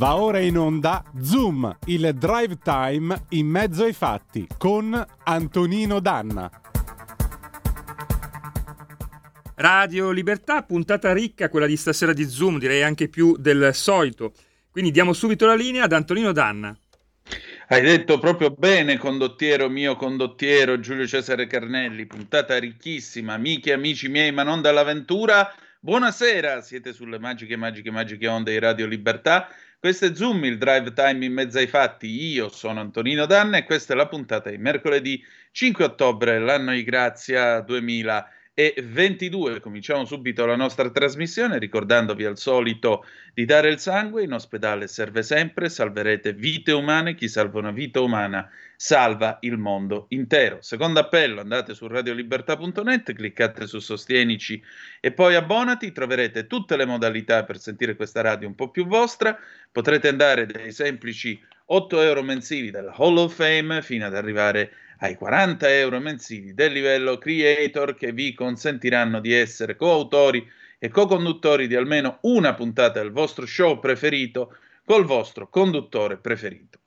Va ora in onda Zoom, il drive time in mezzo ai fatti con Antonino Danna. Radio Libertà, puntata ricca, quella di stasera di Zoom, direi anche più del solito. Quindi diamo subito la linea ad Antonino Danna. Hai detto proprio bene, condottiero mio condottiero Giulio Cesare Carnelli, puntata ricchissima, amiche e amici miei, ma non dall'avventura. Buonasera, siete sulle magiche, magiche, magiche onde di Radio Libertà. Questo è Zoom, il drive time in mezzo ai fatti. Io sono Antonino Danna e questa è la puntata di mercoledì 5 ottobre, l'anno di grazia 2020 e 22. Cominciamo subito la nostra trasmissione ricordandovi al solito di dare il sangue, in ospedale serve sempre, salverete vite umane, chi salva una vita umana salva il mondo intero. Secondo appello, andate su radiolibertà.net, cliccate su Sostienici e poi abbonati, troverete tutte le modalità per sentire questa radio un po' più vostra, potrete andare dai semplici 8 euro mensili della Hall of Fame fino ad arrivare a ai 40 euro mensili del livello creator che vi consentiranno di essere coautori e co-conduttori di almeno una puntata del vostro show preferito col vostro conduttore preferito.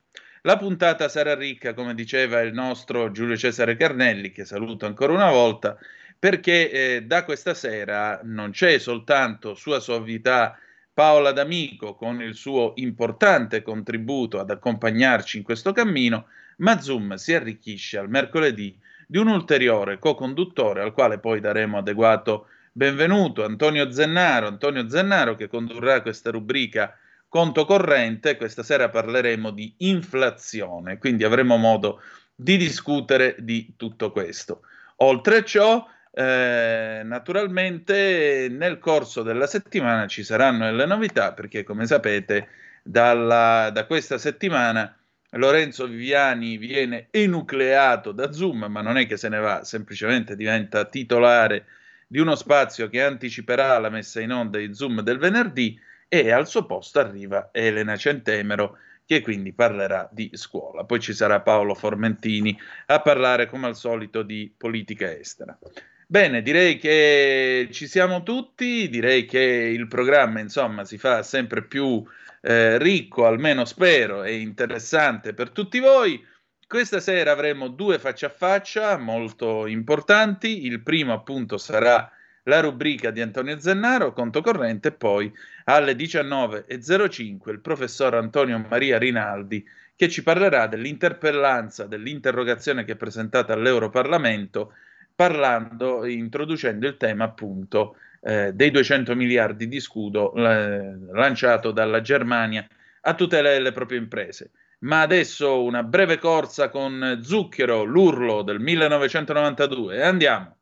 La puntata sarà ricca, come diceva il nostro Giulio Cesare Carnelli, che saluto ancora una volta, perché eh, da questa sera non c'è soltanto sua suavità Paola D'Amico con il suo importante contributo ad accompagnarci in questo cammino, ma Zoom si arricchisce al mercoledì di un ulteriore co-conduttore al quale poi daremo adeguato benvenuto, Antonio Zennaro, Antonio Zennaro che condurrà questa rubrica conto corrente, questa sera parleremo di inflazione, quindi avremo modo di discutere di tutto questo. Oltre a ciò, eh, naturalmente nel corso della settimana ci saranno delle novità perché come sapete dalla, da questa settimana Lorenzo Viviani viene enucleato da Zoom, ma non è che se ne va, semplicemente diventa titolare di uno spazio che anticiperà la messa in onda di Zoom del venerdì e al suo posto arriva Elena Centemero che quindi parlerà di scuola. Poi ci sarà Paolo Formentini a parlare come al solito di politica estera. Bene, direi che ci siamo tutti, direi che il programma insomma si fa sempre più eh, ricco, almeno spero, e interessante per tutti voi. Questa sera avremo due faccia a faccia molto importanti. Il primo, appunto, sarà la rubrica di Antonio Zennaro, conto corrente, e poi alle 19.05 il professor Antonio Maria Rinaldi che ci parlerà dell'interpellanza, dell'interrogazione che è presentata all'Europarlamento, parlando, introducendo il tema appunto eh, dei 200 miliardi di scudo eh, lanciato dalla Germania a tutela delle proprie imprese. Ma adesso una breve corsa con Zucchero, l'urlo del 1992. Andiamo.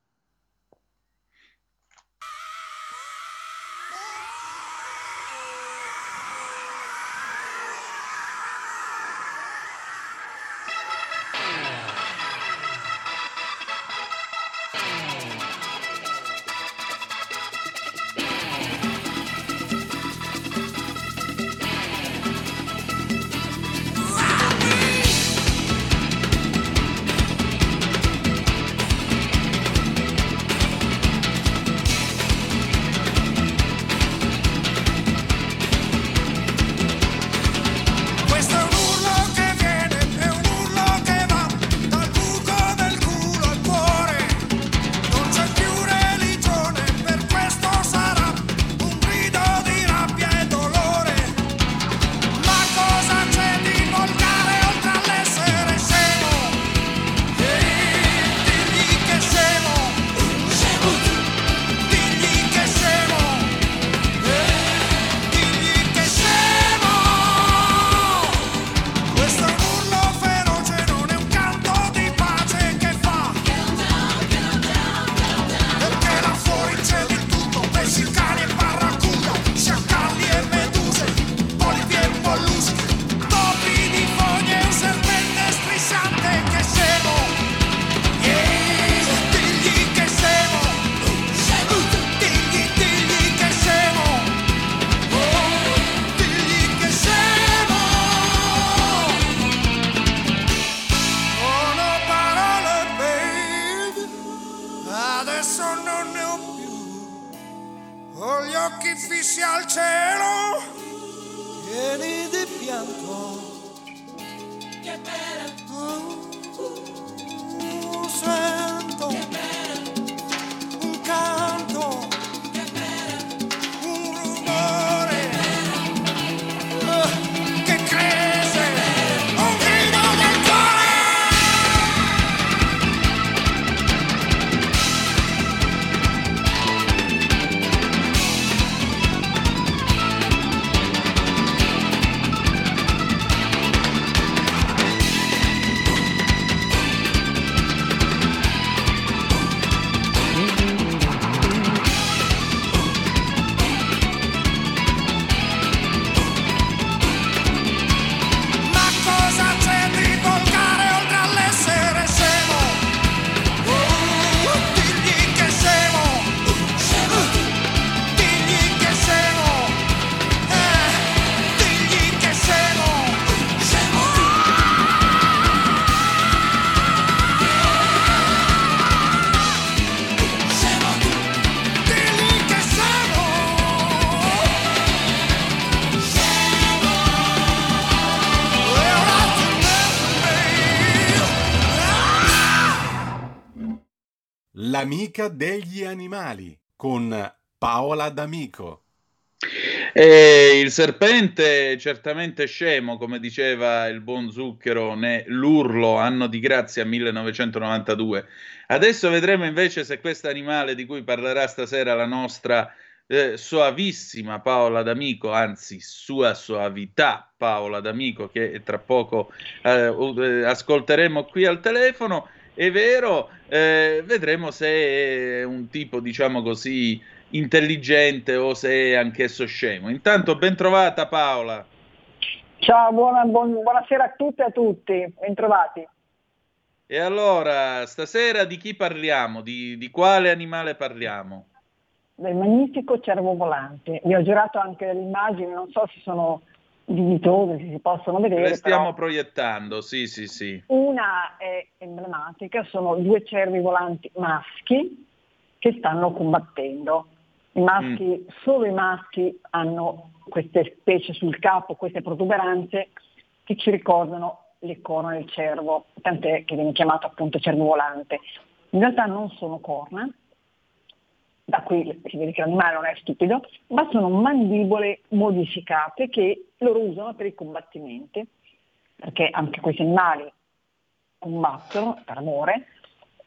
L'amica degli animali con Paola D'Amico. E il serpente certamente scemo, come diceva il buon Zucchero, ne l'urlo anno di grazia 1992. Adesso vedremo invece se questo animale di cui parlerà stasera la nostra eh, soavissima Paola D'Amico, anzi sua soavità Paola D'Amico, che tra poco eh, eh, ascolteremo qui al telefono, è vero, eh, vedremo se è un tipo, diciamo così, intelligente o se è anch'esso scemo. Intanto ben trovata Paola. Ciao, buona- buon- buonasera a tutte e a tutti, bentrovati. E allora, stasera di chi parliamo? Di, di quale animale parliamo? Del magnifico cervo volante. Vi ho girato anche delle immagini, non so se sono dignitose, se si possono vedere. Le stiamo proiettando, sì, sì, sì. Una è emblematica, sono due cervi volanti maschi che stanno combattendo. I maschi, Mm. solo i maschi hanno queste specie sul capo, queste protuberanze che ci ricordano le corna del cervo, tant'è che viene chiamato appunto cervo volante. In realtà non sono corna, da qui si vede che l'animale non è stupido, ma sono mandibole modificate che loro usano per i combattimenti, perché anche questi animali combattono per amore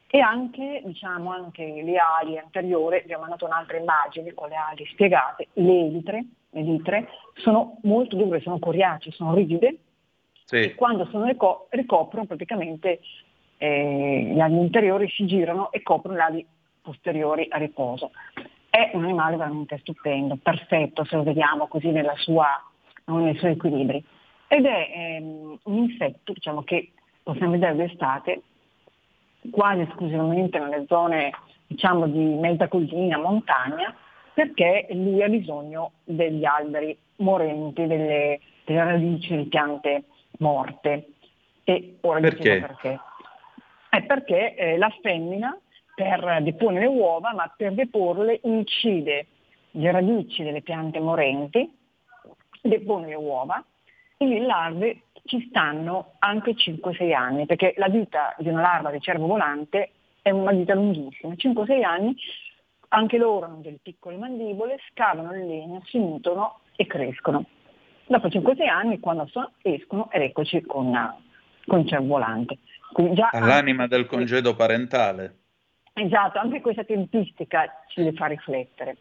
e anche, diciamo, anche le ali anteriori, vi ho mandato un'altra immagine con le ali spiegate, le elitre, le elitre sono molto dure, sono coriacee, sono rigide Sì. e quando sono rico- ricoprono praticamente eh, gli ali anteriori si girano e coprono le ali posteriori a riposo. È un animale veramente stupendo, perfetto se lo vediamo così nella sua, nei suoi equilibri. Ed è ehm, un insetto diciamo, che possiamo vedere d'estate quasi esclusivamente nelle zone diciamo, di mezza collina, montagna, perché lui ha bisogno degli alberi morenti, delle, delle radici di piante morte. E ora Perché? perché. È perché eh, la femmina per deporre le uova, ma per deporle incide le radici delle piante morenti, depone le uova e le larve ci stanno anche 5-6 anni, perché la vita di una larva di cervo volante è una vita lunghissima, 5-6 anni, anche loro hanno delle piccole mandibole, scavano il legno, si nutrono e crescono. Dopo 5-6 anni, quando so- escono, ed eccoci con, con il cervo volante. Già All'anima del congedo parentale. Esatto, anche questa tempistica ci deve far riflettere,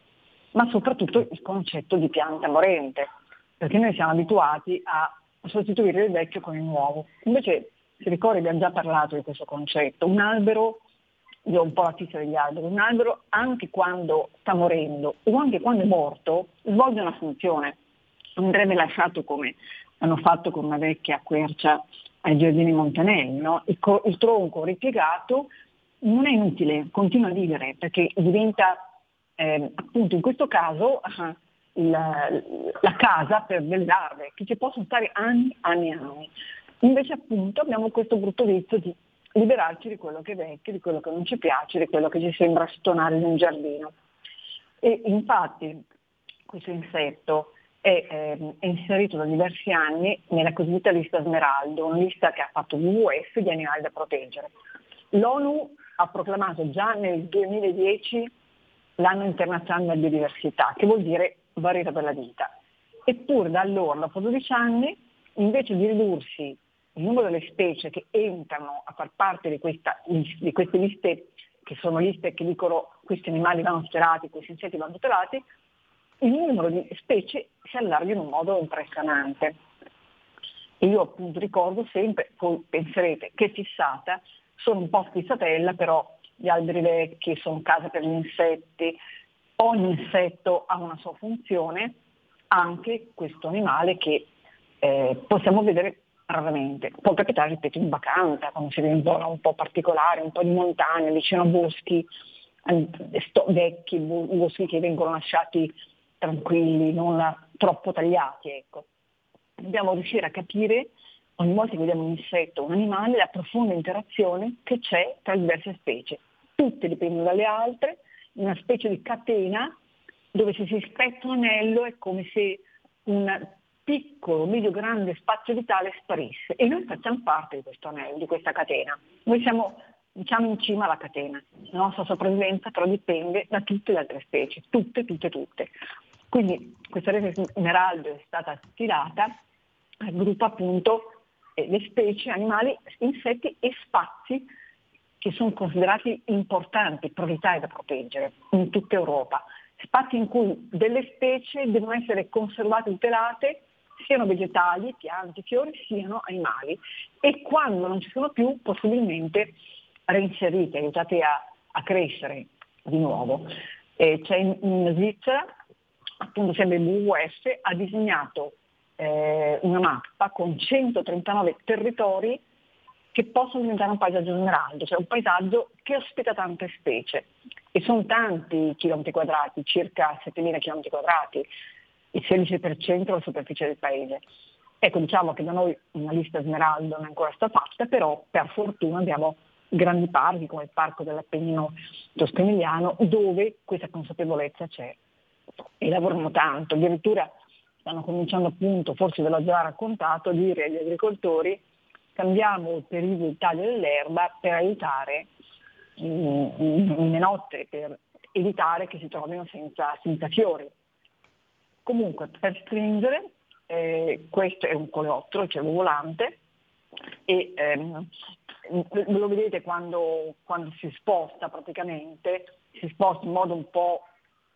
ma soprattutto il concetto di pianta morente, perché noi siamo abituati a sostituire il vecchio con il nuovo. Invece, si ricorda, abbiamo già parlato di questo concetto, un albero, io ho un po' la fissa degli alberi, un albero anche quando sta morendo o anche quando è morto svolge una funzione, andrebbe lasciato come hanno fatto con una vecchia quercia ai giardini Montanelli, no? il, co- il tronco ripiegato non è inutile, continua a vivere perché diventa eh, appunto in questo caso eh, il- la casa per delle larve che ci possono stare anni, anni e anni. Invece appunto abbiamo questo brutto vizio di liberarci di quello che è vecchio, di quello che non ci piace, di quello che ci sembra stonare in un giardino. E infatti questo insetto è, ehm, è inserito da diversi anni nella cosiddetta lista Smeraldo, una lista che ha fatto WWF di animali da proteggere. L'ONU ha proclamato già nel 2010 l'anno internazionale della biodiversità, che vuol dire varietà della vita. Eppure da allora, dopo 12 anni, invece di ridursi il numero delle specie che entrano a far parte di, questa, di queste liste, che sono liste che dicono questi animali vanno tutelati, questi insetti vanno tutelati, il numero di specie si allarga in un modo impressionante. Io appunto ricordo sempre, voi penserete che fissata, sono un po' fissatella, però gli alberi vecchi sono case per gli insetti, ogni insetto ha una sua funzione, anche questo animale che eh, possiamo vedere raramente. Può capitare, ripeto, in vacanza, quando si viene in zona un po' particolare, un po' di montagna, vicino a boschi sto, vecchi, boschi che vengono lasciati tranquilli, non troppo tagliati. Ecco. Dobbiamo riuscire a capire ogni volta che vediamo un insetto o un animale la profonda interazione che c'è tra diverse specie. Tutte dipendono dalle altre, una specie di catena dove se si spetta un anello è come se un piccolo, medio grande spazio vitale sparisse e noi facciamo parte di questo anello, di questa catena. Noi siamo diciamo in cima alla catena. La nostra sopravvivenza però dipende da tutte le altre specie, tutte, tutte, tutte. Quindi questa rete Smeraldo è stata stilata, aggruppa appunto le specie, animali, insetti e spazi che sono considerati importanti, prioritari da proteggere in tutta Europa. Spazi in cui delle specie devono essere conservate tutelate siano vegetali, piante, fiori, siano animali e quando non ci sono più possibilmente reinserite, aiutate a, a crescere di nuovo. E c'è in, in Svizzera, appunto sempre il ha disegnato eh, una mappa con 139 territori che possono diventare un paesaggio smeraldo, cioè un paesaggio che ospita tante specie. E sono tanti chilometri quadrati, circa 7.000 chilometri quadrati, il 16% della superficie del paese. Ecco, diciamo che da noi una lista smeraldo non è ancora stata fatta, però per fortuna abbiamo grandi parchi come il parco dell'Appennino toscanigliano dove questa consapevolezza c'è e lavorano tanto, addirittura stanno cominciando appunto, forse ve l'ho già raccontato, a dire agli agricoltori cambiamo il periodo di taglio dell'erba per aiutare le notte, per evitare che si trovino senza, senza fiori. Comunque, per stringere, eh, questo è un coleottero, il cervo volante, e ehm, lo vedete quando, quando, si sposta praticamente, si sposta in modo un po'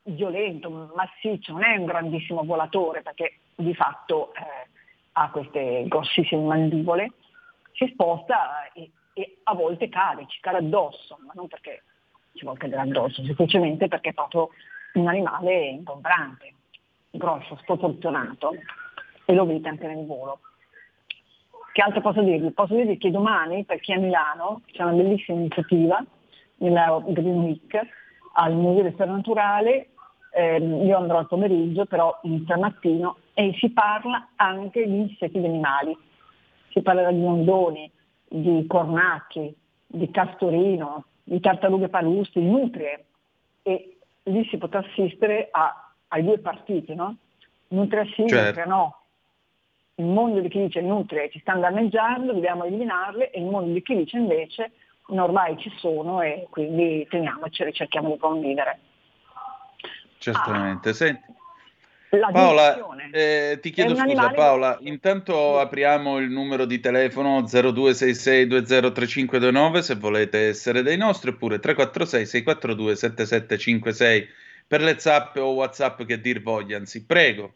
violento, massiccio, non è un grandissimo volatore perché di fatto eh, ha queste grossissime mandibole, si sposta e, e, a volte cade, ci cade addosso, ma non perché ci vuole cadere addosso, semplicemente perché è proprio un animale ingombrante grosso, sproporzionato e lo vedete anche nel volo. Che altro posso dirvi? Posso dirvi che domani, per chi è a Milano, c'è una bellissima iniziativa nella Green Week al Museo di Storia Naturale, eh, io andrò al pomeriggio, però inizio al mattino, e si parla anche di insetti di animali. Si parlerà di mondoni, di cornacchi, di castorino, di tartarughe palusti, di nutrie e lì si potrà assistere a ai due partiti, no? Nutria sì, certo. nutria no. Il mondo di chi dice nutrie ci stanno danneggiando, dobbiamo eliminarle, e il mondo di chi dice invece ormai ci sono e quindi teniamoci, cerchiamo di convivere. Certamente. Ah. Senti, Paola, eh, ti chiedo scusa Paola, intanto apriamo il numero di telefono 0266203529 se volete essere dei nostri oppure 346 642 7756 per le zap o whatsapp che dir vogliansi. Prego.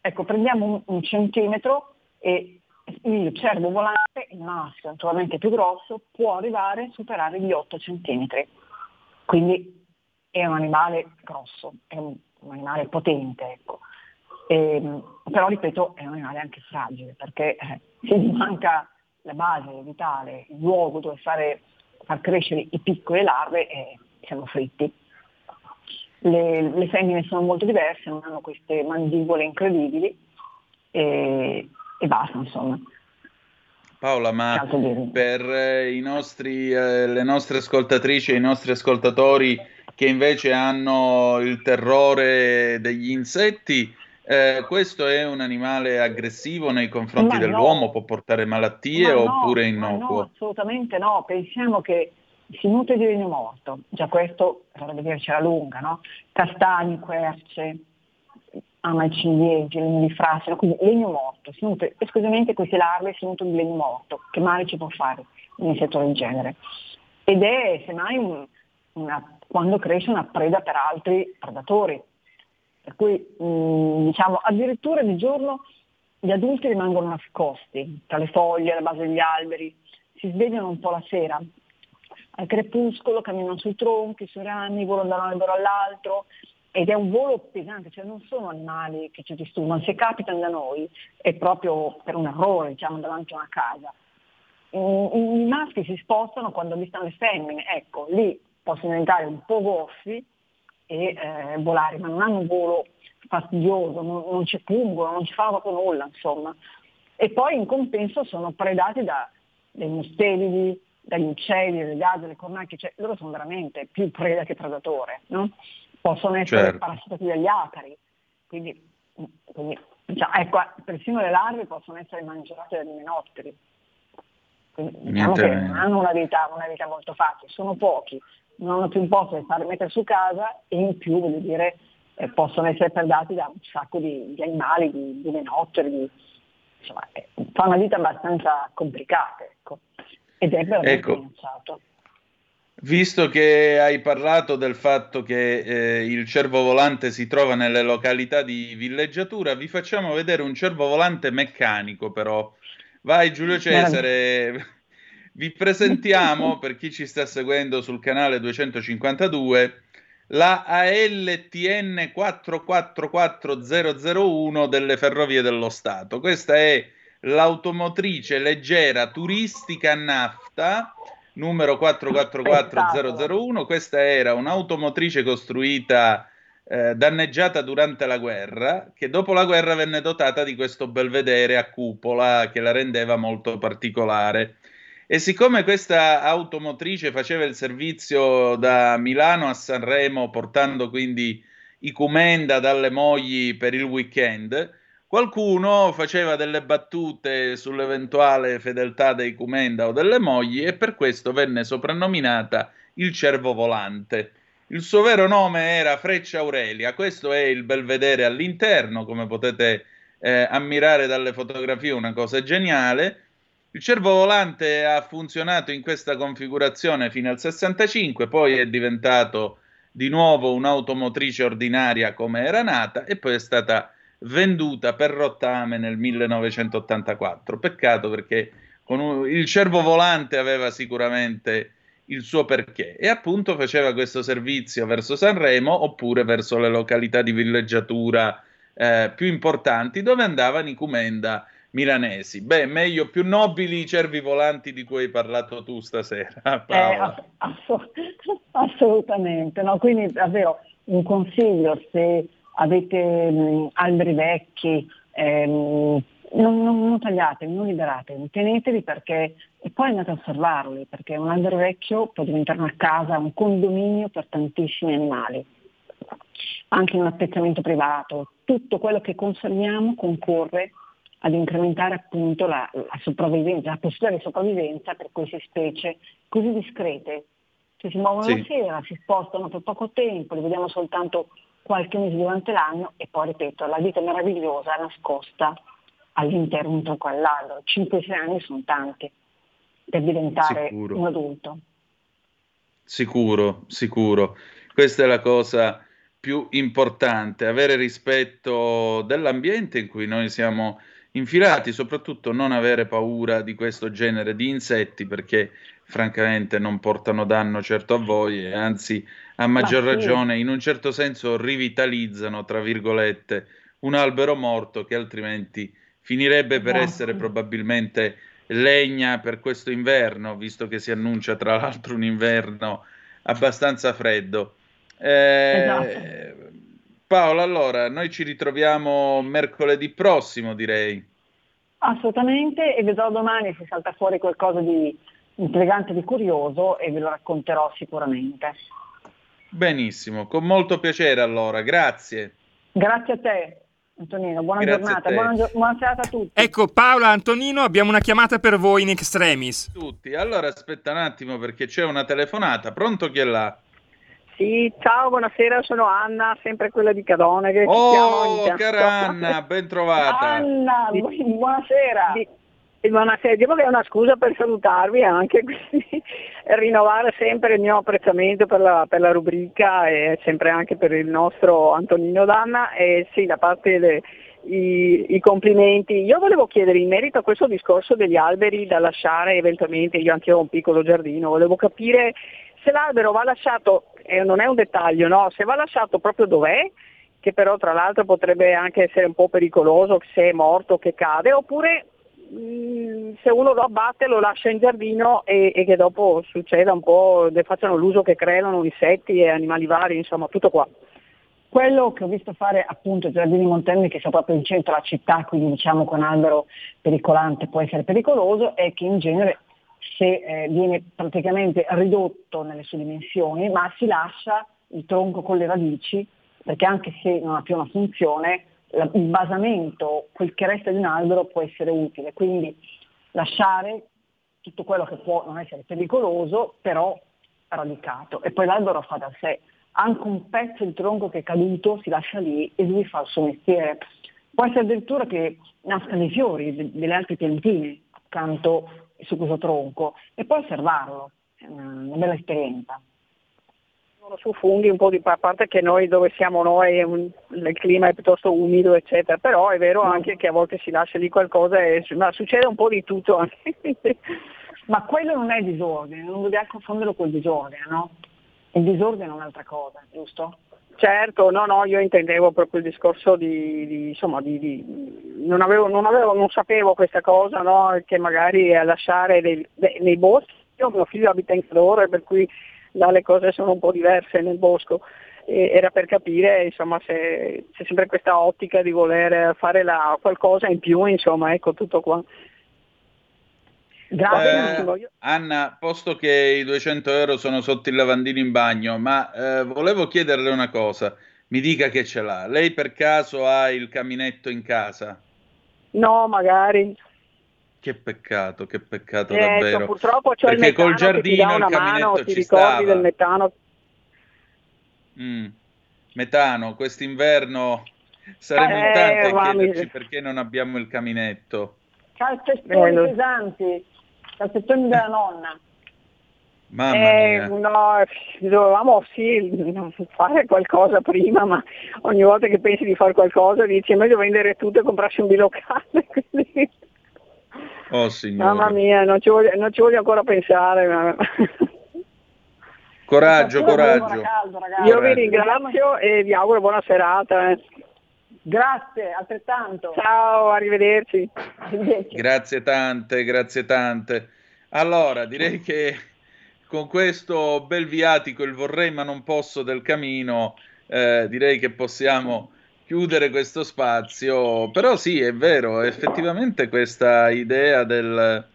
Ecco, prendiamo un, un centimetro e il cervo volante, il maschio naturalmente più grosso, può arrivare a superare gli 8 centimetri. Quindi è un animale grosso, è un, animale potente. Ecco. E, ehm, però ripeto, è un animale anche fragile perché eh, se gli manca la base vitale, il luogo dove fare, far crescere i piccoli larve, eh, siamo fritti le, le, femmine sono molto diverse, non hanno queste mandibole incredibili e, e basta insomma. Paola, ma per eh, nostri, eh, le nostre ascoltatrici e i nostri ascoltatori che invece hanno il terrore degli insetti, eh, questo è un animale aggressivo nei confronti Ma dell'uomo, no. può portare malattie Ma no, oppure ma innocuo? No, assolutamente no. Pensiamo che si nutre di legno morto, già questo dovrebbe dirci la lunga, no? Castagni, querce, ama i ciliegi, legno di frassino, quindi legno morto, si nutre esclusivamente queste larve si nutrono di legno morto, che male ci può fare un insetto del genere? Ed è semmai un- una, quando cresce una preda per altri predatori. Per cui mh, diciamo addirittura di giorno gli adulti rimangono nascosti tra le foglie, alla base degli alberi, si svegliano un po' la sera, al crepuscolo camminano sui tronchi, sui rami, volano da un albero all'altro ed è un volo pesante, cioè non sono animali che ci disturbano, se capitano da noi è proprio per un errore, diciamo, davanti a una casa. I, maschi si spostano quando avvistano le femmine, ecco, lì possono diventare un po' goffi e eh, volare, ma non hanno un volo fastidioso, non, non ci pungono, non ci fanno proprio nulla, insomma. E poi in compenso sono predati da dei mustelidi, dagli uccelli, dagli gas, dalle cornacchie, cioè loro sono veramente più preda che predatore, no? Possono essere Certo. parassitati dagli acari, quindi, quindi diciamo, ecco, persino le larve possono essere mangiate dagli menotteri. Quindi, diciamo Niente che non hanno una vita, una vita molto facile, sono pochi, non hanno più un posto da fare mettere su casa e in più voglio dire, eh, possono essere predati da un sacco di, di animali, di, di menotteri, di- insomma, eh, fa una vita abbastanza complicata, ecco. Ed è veramente Ecco. minacciato. Visto che hai parlato del fatto che eh, il cervo volante si trova nelle località di villeggiatura, vi facciamo vedere un cervo volante meccanico però. Vai Giulio Cesare, vi presentiamo per chi ci sta seguendo sul canale 252 la ALTN 444001 delle Ferrovie dello Stato. Questa è l'automotrice leggera turistica a nafta numero 444001. Questa era un'automotrice costruita eh, danneggiata durante la guerra, che dopo la guerra venne dotata di questo belvedere a cupola che la rendeva molto particolare. E siccome questa automotrice faceva il servizio da Milano a Sanremo, portando quindi i Cumenda dalle mogli per il weekend, qualcuno faceva delle battute sull'eventuale fedeltà dei Cumenda o delle mogli e per questo venne soprannominata il cervo volante. Il suo vero nome era Freccia Aurelia, questo è il belvedere all'interno, come potete eh, ammirare dalle fotografie, una cosa geniale. Il cervo volante ha funzionato in questa configurazione fino al 65, poi è diventato di nuovo un'automotrice ordinaria come era nata e poi è stata venduta per rottame nel 1984. Peccato perché un- il cervo volante aveva sicuramente il suo perché e appunto faceva questo servizio verso Sanremo oppure verso le località di villeggiatura eh, più importanti dove andavano i Cumenda milanesi. Beh, meglio più nobili i cervi volanti di cui hai parlato tu stasera, Eh, ass- assolutamente, no? quindi davvero un consiglio se avete mh, alberi vecchi, ehm, non, non, non tagliatevi, non liberatevi, tenetevi perché e poi andate a osservarli, perché un albero vecchio può diventare una casa, un condominio per tantissimi animali, anche un appezzamento privato, tutto quello che conserviamo concorre ad incrementare appunto la, la sopravvivenza, la possibilità di sopravvivenza per queste specie così discrete. Cioè si muovono Sì. la sera, si spostano per poco tempo, li vediamo soltanto qualche mese durante l'anno e poi ripeto, la vita meravigliosa nascosta all'interno di un tronco all'albero. 5-6 anni sono tanti per diventare Sicuro. un adulto. Sicuro, sicuro. Questa è la cosa più importante, avere rispetto dell'ambiente in cui noi siamo infilati, soprattutto non avere paura di questo genere di insetti perché francamente non portano danno certo a voi e anzi a maggior Ma sì. ragione in un certo senso rivitalizzano, tra virgolette, un albero morto che altrimenti finirebbe per Esatto. essere probabilmente legna per questo inverno, visto che si annuncia tra l'altro un inverno abbastanza freddo. Eh, Esatto. Paola, allora noi ci ritroviamo mercoledì prossimo, direi. Assolutamente e vedrò domani se salta fuori qualcosa di intrigante, di curioso e ve lo racconterò sicuramente. Benissimo, con molto piacere allora, grazie. Grazie a te. Antonino, buona Grazie giornata, buona, gio- buona serata a tutti. Ecco Paola, Antonino, abbiamo una chiamata per voi in extremis. Tutti. Allora aspetta un attimo perché c'è una telefonata. Pronto chi è là? Sì, ciao, buonasera, sono Anna, sempre quella di Cadone. Che Oh, cara Anna, ben trovata. Anna, bu- buonasera. Di- di buonasera, diciamo che è una scusa per salutarvi e anche quindi rinnovare sempre il mio apprezzamento per la, per la rubrica e sempre anche per il nostro Antonino Danna e sì, da parte dei complimenti. Io volevo chiedere in merito a questo discorso degli alberi da lasciare eventualmente, io anche ho un piccolo giardino, volevo capire se l'albero va lasciato, e non è un dettaglio, no? se va lasciato proprio dov'è, che però tra l'altro potrebbe anche essere un po' pericoloso se è morto che cade, oppure mh, se uno lo abbatte lo lascia in giardino e, e che dopo succeda un po', ne facciano l'uso che creano insetti e animali vari, insomma tutto qua. Quello che ho visto fare appunto ai Giardini Montelmi, che sono proprio in centro alla città, quindi diciamo un albero pericolante può essere pericoloso, è che in genere se eh, viene praticamente ridotto nelle sue dimensioni, ma si lascia il tronco con le radici, perché anche se non ha più una funzione, il basamento, quel che resta di un albero può essere utile. Quindi lasciare tutto quello che può non essere pericoloso, però radicato. E poi l'albero fa da sé. Anche un pezzo di tronco che è caduto si lascia lì e lui fa il suo mestiere. Può essere addirittura che nascano dei fiori, de- delle altre piantine accanto su questo tronco e poi osservarlo. È una bella esperienza. Vengono su funghi un po' di a parte che noi dove siamo noi il clima è piuttosto umido eccetera, però è vero anche che a volte si lascia lì qualcosa e ma succede un po' di tutto anche. Ma quello non è disordine, non dobbiamo confonderlo col disordine, no? Il disordine è un'altra cosa, giusto? Certo, no, no, io intendevo proprio il discorso di, di- insomma, di, di- non, avevo, non, avevo, non sapevo questa cosa, no, che magari a lasciare dei- de- nei boschi, io mio figlio abita in calore, per cui là le cose sono un po' diverse nel bosco. E era per capire insomma, se c'è sempre questa ottica di voler fare la- qualcosa in più, insomma, ecco tutto qua. Eh, Anna, posto che i 200 euro sono sotto il lavandino in bagno, ma eh, volevo chiederle una cosa. Mi dica che ce l'ha. Lei per caso ha il caminetto in casa? No, magari. Che peccato, che peccato Eh, davvero. ecco, purtroppo c'è il Perché col ti dà giardino il una mano, ci ricordi stava. del metano Mm. Metano, quest'inverno saremo in Eh, tanti a mamma chiederci perché non abbiamo il caminetto. Calzettoni Bello. pesanti, calzettoni della nonna. Mamma Eh, no, dovevamo sì fare qualcosa prima, ma ogni volta che pensi di fare qualcosa dici è meglio vendere tutto e comprarsi un bilocale. Quindi, Oh signore. mamma mia, non ci, voglio, non ci voglio ancora pensare. ma- Coraggio, coraggio. caldo. Io vi Coraggio. ringrazio e vi auguro buona serata. eh. Grazie, altrettanto. Ciao, arrivederci. Arrivederci. Grazie tante, grazie tante. Allora, direi che con questo bel viatico, il vorrei ma non posso del camino, eh, direi che possiamo chiudere questo spazio. Però sì, è vero, effettivamente questa idea del,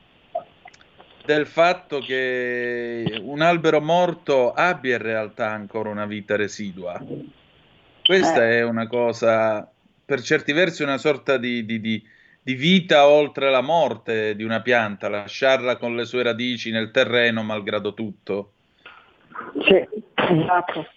del fatto che un albero morto abbia in realtà ancora una vita residua. Questa è una cosa, per certi versi, una sorta di, di- di- di vita oltre la morte di una pianta, lasciarla con le sue radici nel terreno malgrado tutto. Sì, esatto.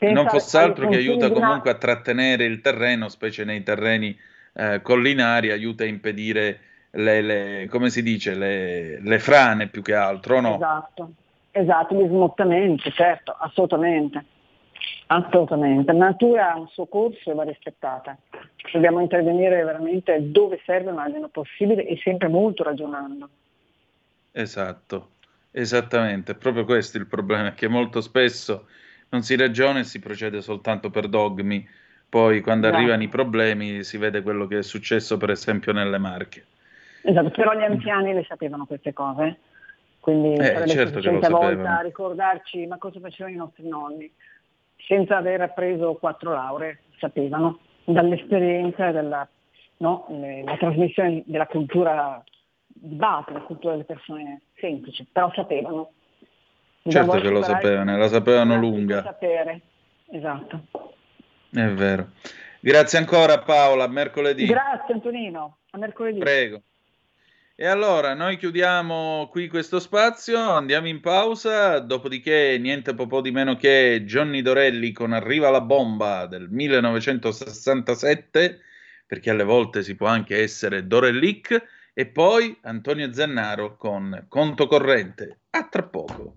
Non fosse altro che aiuta comunque a trattenere il terreno, specie nei terreni eh, collinari, aiuta a impedire le, le- come si dice, le, le frane più che altro, no? Esatto, esatto, gli smottamenti, certo, assolutamente. Assolutamente. La natura ha un suo corso e va rispettata. Dobbiamo intervenire veramente dove serve ma almeno possibile e sempre molto ragionando. Esatto, esattamente, è proprio questo il problema, è che molto spesso non si ragiona e si procede soltanto per dogmi, poi quando Esatto. arrivano i problemi si vede quello che è successo per esempio nelle Marche. Esatto, però gli anziani le sapevano queste cose, quindi Eh, sarebbe certo che lo sufficiente a volta ricordarci ma cosa facevano i nostri nonni, senza aver preso quattro lauree, sapevano, dall'esperienza e dalla no, trasmissione della cultura di base, la cultura delle persone semplici, però sapevano. Certo che lo sapevano, la sapevano lunga. Sapere, esatto. È vero. Grazie ancora Paola, a mercoledì. Grazie Antonino, a mercoledì. Prego. E allora noi chiudiamo qui questo spazio, andiamo in pausa, dopodiché niente po' di meno che Johnny Dorelli con Arriva la bomba del 1967, perché alle volte si può anche essere Dorellic, e poi Antonio Zannaro con Conto corrente. A tra poco.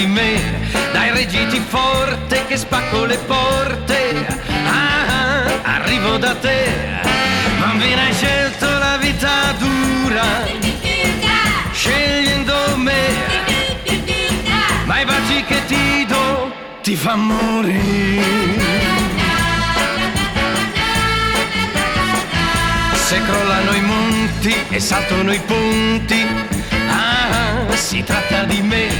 Di me, dai reggiti forte che spacco le porte. Ah, ah, arrivo da te, bambina hai scelto la vita dura, scegliendo me, ma i baci che ti do ti fa morire. Se crollano i monti e saltano i ponti, ah, si tratta di me.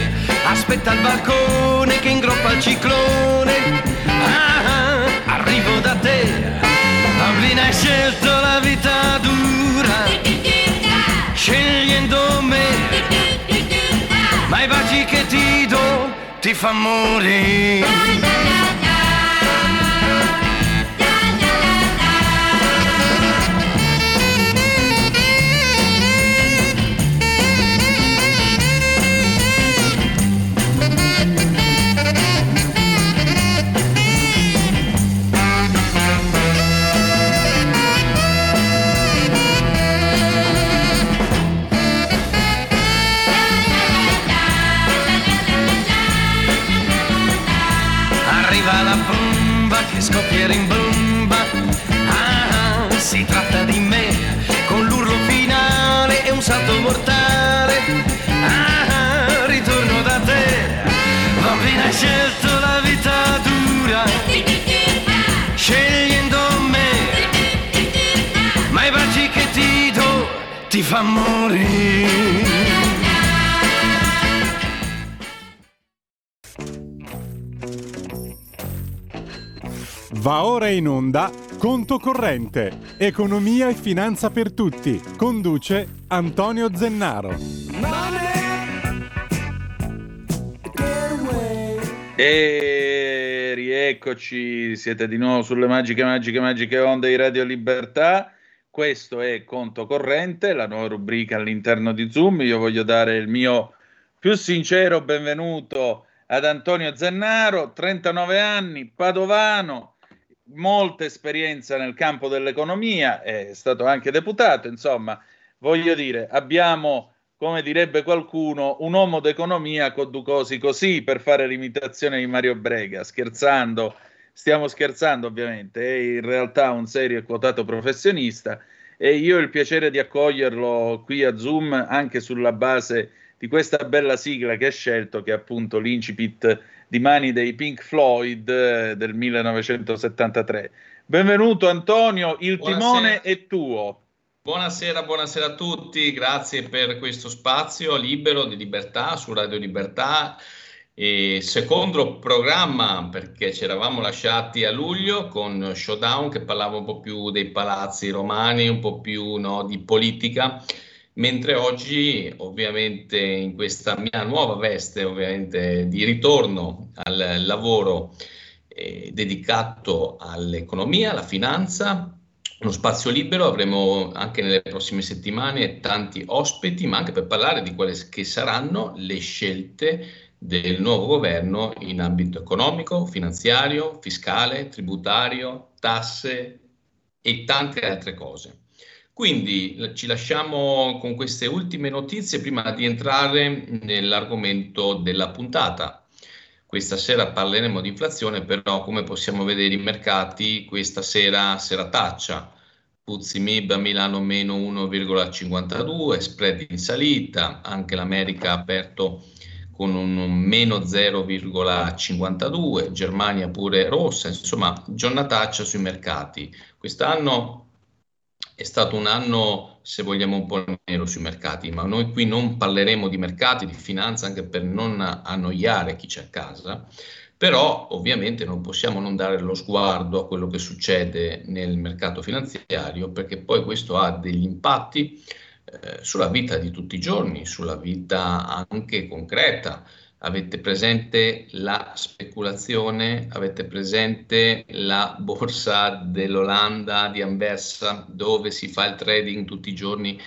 Aspetta il balcone che ingroppa il ciclone, ah, arrivo da te. Bambina hai scelto la vita dura, scegliendo me. Ma i baci che ti do ti fa morire. In onda Conto corrente, economia e finanza per tutti. Conduce Antonio Zennaro. E rieccoci, siete di nuovo sulle magiche, magiche, magiche onde di Radio Libertà. Questo è Conto Corrente, la nuova rubrica all'interno di Zoom. Io voglio dare il mio più sincero benvenuto ad Antonio Zennaro, 39 anni, padovano, molta esperienza nel campo dell'economia, è stato anche deputato, insomma, voglio dire, abbiamo come direbbe qualcuno, un uomo d'economia con due cose così per fare l'imitazione di Mario Brega, scherzando, stiamo scherzando ovviamente, è in realtà un serio e quotato professionista e io ho il piacere di accoglierlo qui a Zoom anche sulla base di questa bella sigla che ha scelto, che è appunto l'incipit di mani dei Pink Floyd eh, del 1973. Benvenuto Antonio, il Buonasera. timone è tuo. Buonasera, buonasera a tutti, grazie per questo spazio libero di libertà su Radio Libertà E secondo programma, perché ci eravamo lasciati a luglio con Showdown che parlava un po' più dei palazzi romani, un po' più no, di politica, mentre oggi ovviamente in questa mia nuova veste ovviamente di ritorno al lavoro eh, dedicato all'economia, alla finanza, uno spazio libero, avremo anche nelle prossime settimane tanti ospiti, ma anche per parlare di quelle che saranno le scelte del nuovo governo in ambito economico, finanziario, fiscale, tributario, tasse e tante altre cose. Quindi ci lasciamo con queste ultime notizie prima di entrare nell'argomento della puntata. Questa sera parleremo di inflazione, però come possiamo vedere i mercati questa sera serataccia. Puzzi Mib a Milano meno 1,52, spread in salita, anche l'America ha aperto con un meno 0,52, Germania pure rossa, insomma giornataccia sui mercati. Quest'anno è stato un anno, se vogliamo, un po' nero sui mercati, ma noi qui non parleremo di mercati, di finanza, anche per non annoiare chi c'è a casa, però ovviamente non possiamo non dare lo sguardo a quello che succede nel mercato finanziario, perché poi questo ha degli impatti eh, sulla vita di tutti i giorni, sulla vita anche concreta Avete presente la speculazione? Avete presente la borsa dell'Olanda di Anversa dove si fa il trading tutti i giorni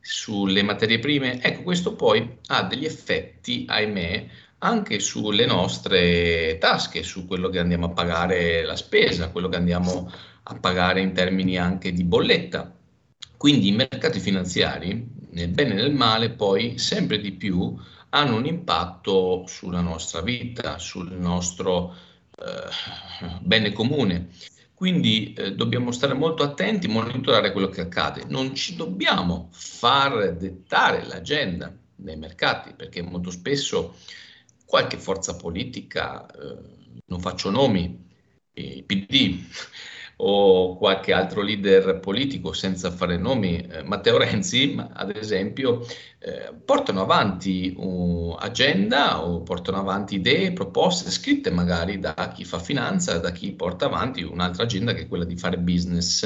sulle materie prime? Ecco, questo poi ha degli effetti, ahimè, anche sulle nostre tasche, su quello che andiamo a pagare la spesa, quello che andiamo a pagare in termini anche di bolletta. Quindi i mercati finanziari, nel bene e nel male, poi sempre di più hanno un impatto sulla nostra vita, sul nostro eh, bene comune. Quindi eh, dobbiamo stare molto attenti, monitorare quello che accade. Non ci dobbiamo far dettare l'agenda dei mercati, perché molto spesso qualche forza politica, eh, non faccio nomi, il PD, o qualche altro leader politico senza fare nomi, eh, Matteo Renzi, ad esempio, eh, portano avanti un'agenda o portano avanti idee, proposte scritte magari da chi fa finanza, da chi porta avanti un'altra agenda che è quella di fare business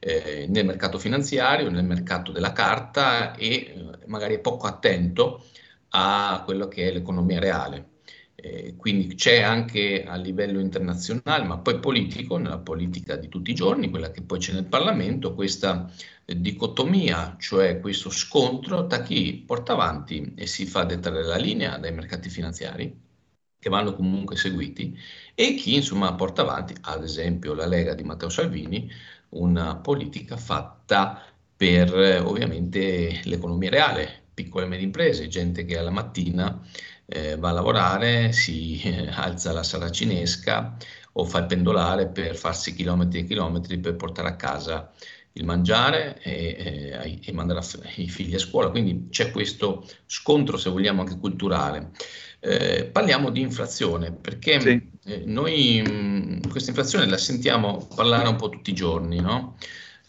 eh, nel mercato finanziario, nel mercato della carta e eh, magari è poco attento a quello che è l'economia reale. Eh, quindi c'è anche a livello internazionale, ma poi politico, nella politica di tutti i giorni, quella che poi c'è nel Parlamento, questa eh, dicotomia, cioè questo scontro tra chi porta avanti e si fa dettare la linea dai mercati finanziari, che vanno comunque seguiti, e chi insomma porta avanti, ad esempio la Lega di Matteo Salvini, una politica fatta per ovviamente l'economia reale, piccole e medie imprese, gente che alla mattina eh, va a lavorare, si eh, alza la saracinesca o fa il pendolare per farsi chilometri e chilometri per portare a casa il mangiare e, e, e mandare i figli a scuola. Quindi c'è questo scontro, se vogliamo, anche culturale. Eh, parliamo di inflazione perché sì. eh, noi mh, mm, questa inflazione la sentiamo parlare un po' tutti i giorni, no?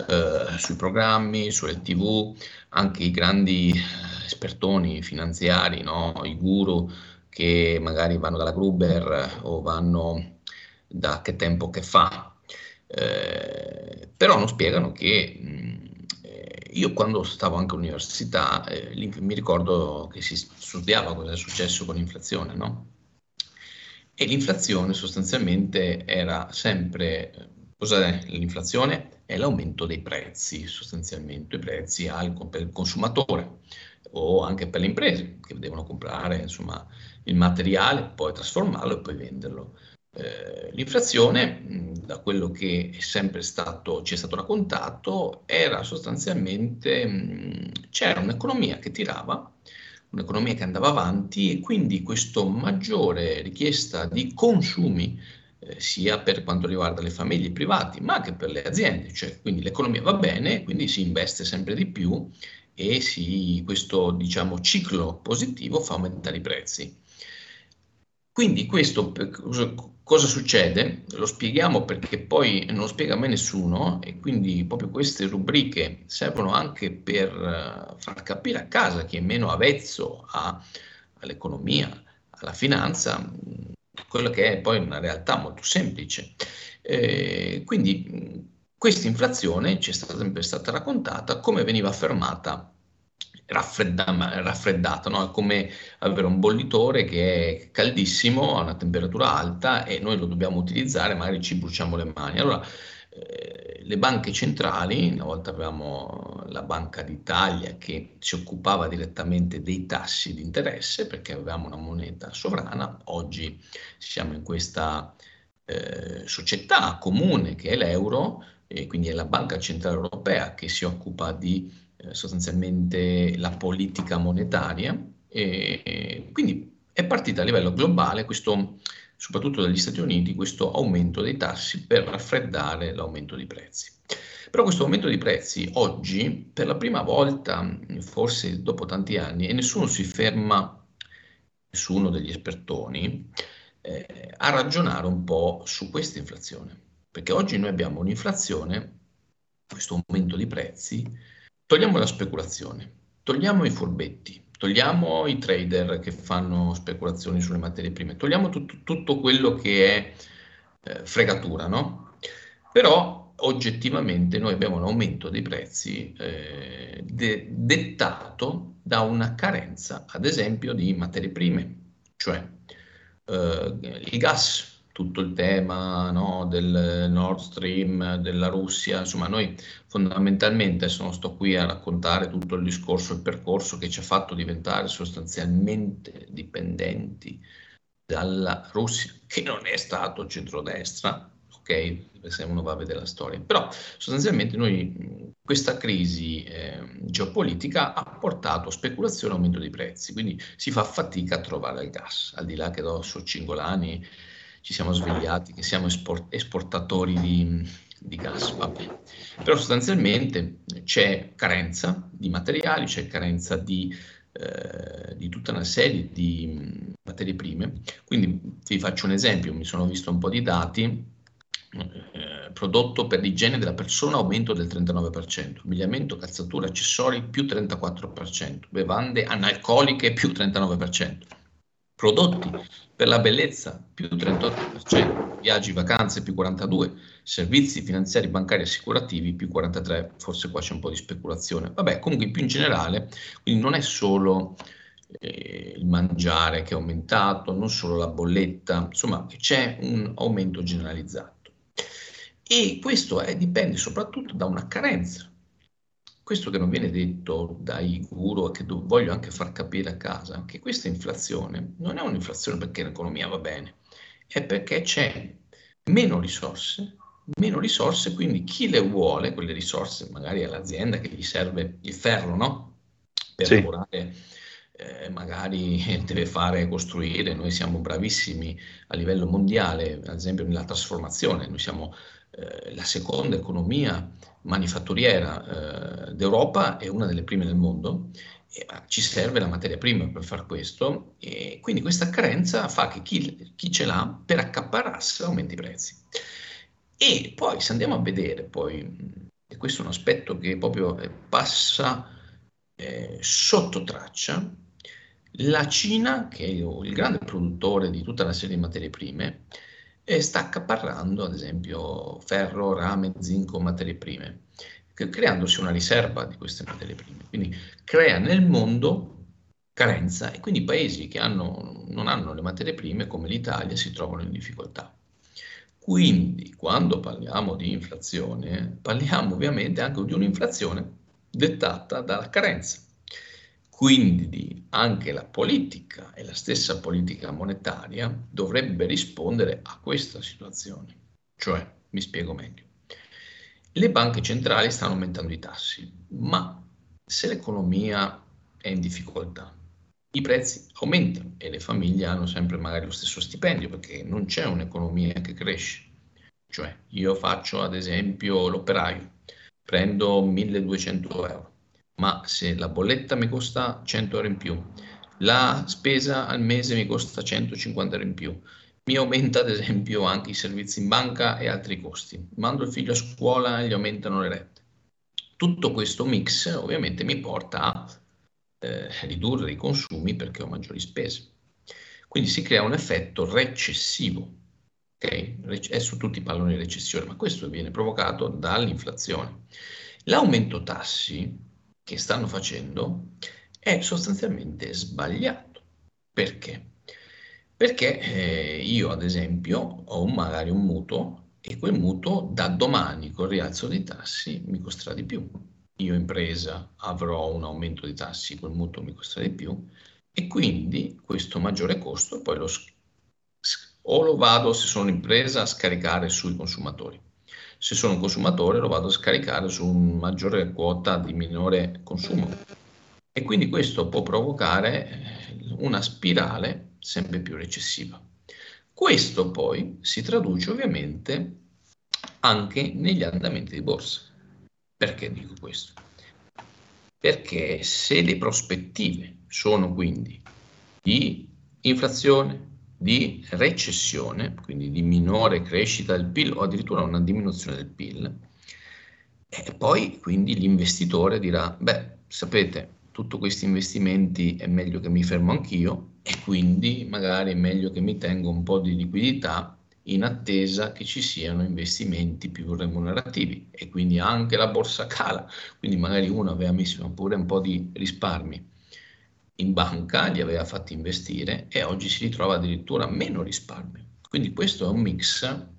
eh, sui programmi, sulle tv, anche i grandi espertoni finanziari, no? i guru che magari vanno dalla Gruber o vanno da che tempo che fa, eh, però non spiegano che mh, eh, io quando stavo anche all'università eh, mi ricordo che si studiava cosa è successo con l'inflazione, no? E l'inflazione sostanzialmente era sempre, cos'è l'inflazione? È l'aumento dei prezzi, sostanzialmente, i prezzi al, per il consumatore o anche per le imprese che devono comprare insomma, il materiale, poi trasformarlo e poi venderlo. Eh, l'inflazione, da quello che stato, ci è stato raccontato, era sostanzialmente, mh, c'era un'economia che tirava, un'economia che andava avanti e quindi questa maggiore richiesta di consumi eh, sia per quanto riguarda le famiglie private, ma anche per le aziende, cioè quindi l'economia va bene, quindi si investe sempre di più e si, questo diciamo, ciclo positivo fa aumentare i prezzi. Quindi questo cosa succede? Lo spieghiamo perché poi non lo spiega mai nessuno e quindi proprio queste rubriche servono anche per uh, far capire a casa chi è meno avvezzo a, all'economia, alla finanza, quella che è poi una realtà molto semplice. Eh, quindi questa inflazione ci è stata, sempre stata raccontata come veniva affermata raffredda, raffreddata, no? come avere un bollitore che è caldissimo, a una temperatura alta e noi lo dobbiamo utilizzare, magari ci bruciamo le mani. Allora, eh, le banche centrali, una volta avevamo la Banca d'Italia che si occupava direttamente dei tassi di interesse perché avevamo una moneta sovrana, oggi siamo in questa eh, società comune che è l'euro, e quindi è la Banca Centrale Europea che si occupa di eh, sostanzialmente la politica monetaria e, e quindi è partita a livello globale questo soprattutto dagli Stati Uniti, questo aumento dei tassi per raffreddare l'aumento dei prezzi. Però questo aumento dei prezzi oggi, per la prima volta, forse dopo tanti anni, e nessuno si ferma, nessuno degli espertoni, eh, a ragionare un po' su questa inflazione. Perché oggi noi abbiamo un'inflazione, questo aumento di prezzi, togliamo la speculazione, togliamo i furbetti, togliamo i trader che fanno speculazioni sulle materie prime, togliamo tutto, tutto quello che è eh, fregatura, no? Però oggettivamente noi abbiamo un aumento dei prezzi eh, de- dettato da una carenza, ad esempio, di materie prime, cioè eh, il gas tutto il tema no, del Nord Stream, della Russia, insomma noi fondamentalmente, adesso sto qui a raccontare tutto il discorso, il percorso che ci ha fatto diventare sostanzialmente dipendenti dalla Russia, che non è stato centrodestra, ok, se uno va a vedere la storia, però sostanzialmente noi questa crisi eh, geopolitica ha portato speculazione e aumento dei prezzi, quindi si fa fatica a trovare il gas, al di là che adesso Cingolani ci siamo svegliati che siamo esport- esportatori di, di gas. Vabbè. Però sostanzialmente c'è carenza di materiali, c'è carenza di, eh, di tutta una serie di materie prime. Quindi vi faccio un esempio, mi sono visto un po' di dati. Eh, prodotto per l'igiene della persona aumento del 39%, abbigliamento, calzatura, accessori più 34%, bevande analcoliche più 39%, prodotti per la bellezza più 38%, viaggi, vacanze più 42%, servizi finanziari, bancari, assicurativi più 43%, forse qua c'è un po' di speculazione. Vabbè, comunque più in generale, quindi non è solo eh, il mangiare che è aumentato, non solo la bolletta, insomma c'è un aumento generalizzato. E questo è, dipende soprattutto da una carenza questo che non viene detto dai guru e che do- voglio anche far capire a casa, che questa inflazione non è un'inflazione perché l'economia va bene, è perché c'è meno risorse, meno risorse, quindi chi le vuole, quelle risorse, magari è l'azienda che gli serve il ferro, no? Per sì. lavorare, eh, magari deve fare costruire, noi siamo bravissimi a livello mondiale, ad esempio nella trasformazione, noi siamo eh, la seconda economia manifatturiera eh, d'Europa è una delle prime nel mondo, e, ci serve la materia prima per far questo e quindi questa carenza fa che chi, chi ce l'ha per accaparrarsi aumenti i prezzi. E poi se andiamo a vedere, poi, e questo è un aspetto che proprio eh, passa eh, sotto traccia, la Cina, che è il grande produttore di tutta una serie di materie prime, e sta accaparrando ad esempio ferro, rame, zinco, materie prime, creandosi una riserva di queste materie prime. Quindi crea nel mondo carenza e quindi paesi che hanno, non hanno le materie prime come l'Italia si trovano in difficoltà. Quindi quando parliamo di inflazione parliamo ovviamente anche di un'inflazione dettata dalla carenza. Quindi anche la politica e la stessa politica monetaria dovrebbe rispondere a questa situazione. Cioè, mi spiego meglio. Le banche centrali stanno aumentando i tassi, ma se l'economia è in difficoltà, i prezzi aumentano e le famiglie hanno sempre magari lo stesso stipendio perché non c'è un'economia che cresce. Cioè, io faccio ad esempio l'operaio, prendo 1200 euro ma se la bolletta mi costa 100 euro in più, la spesa al mese mi costa 150 euro in più, mi aumenta ad esempio anche i servizi in banca e altri costi, mando il figlio a scuola e gli aumentano le rette. Tutto questo mix ovviamente mi porta a eh, ridurre i consumi perché ho maggiori spese. Quindi si crea un effetto recessivo. Okay? Adesso tutti parlano di recessione, ma questo viene provocato dall'inflazione. L'aumento tassi che stanno facendo è sostanzialmente sbagliato. Perché? Perché eh, io, ad esempio, ho magari un mutuo e quel mutuo da domani con il rialzo dei tassi mi costerà di più. Io impresa avrò un aumento di tassi, quel mutuo mi costerà di più e quindi questo maggiore costo poi lo, o lo vado, se sono impresa, a scaricare sui consumatori. Se sono un consumatore lo vado a scaricare su una maggiore quota di minore consumo. E quindi questo può provocare eh, una spirale sempre più recessiva. Questo poi si traduce ovviamente anche negli andamenti di borsa. Perché dico questo? Perché se le prospettive sono quindi di inflazione, di recessione, quindi di minore crescita del PIL o addirittura una diminuzione del PIL, e poi quindi l'investitore dirà, beh, sapete, tutti questi investimenti è meglio che mi fermo anch'io e quindi magari è meglio che mi tengo un po' di liquidità in attesa che ci siano investimenti più remunerativi. E quindi anche la borsa cala, quindi magari uno aveva messo pure un po' di risparmi in banca, li aveva fatti investire e oggi si ritrova addirittura meno risparmio. Quindi questo è un mix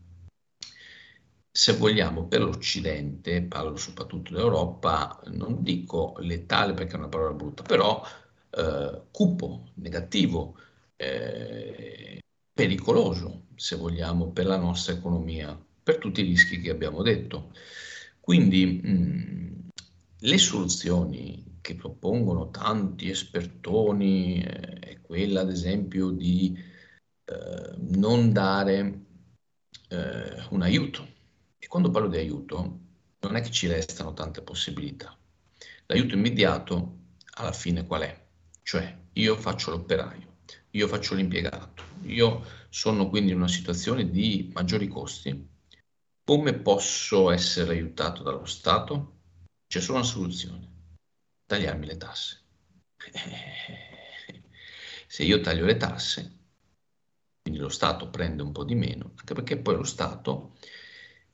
se vogliamo, per l'Occidente, parlo soprattutto dell'Europa, non dico letale perché è una parola brutta, però eh, cupo, negativo, eh, pericoloso, se vogliamo, per la nostra economia, per tutti i rischi che abbiamo detto. Quindi mh, le soluzioni che propongono tanti espertoni eh, è quella, ad esempio, di eh, non dare eh, un aiuto e quando parlo di aiuto, non è che ci restano tante possibilità. L'aiuto immediato, alla fine, qual è? Cioè, io faccio l'operaio, io faccio l'impiegato, io sono quindi in una situazione di maggiori costi. Come posso essere aiutato dallo Stato? C'è solo una soluzione, tagliarmi le tasse. Se io taglio le tasse, quindi lo Stato prende un po' di meno, anche perché poi lo Stato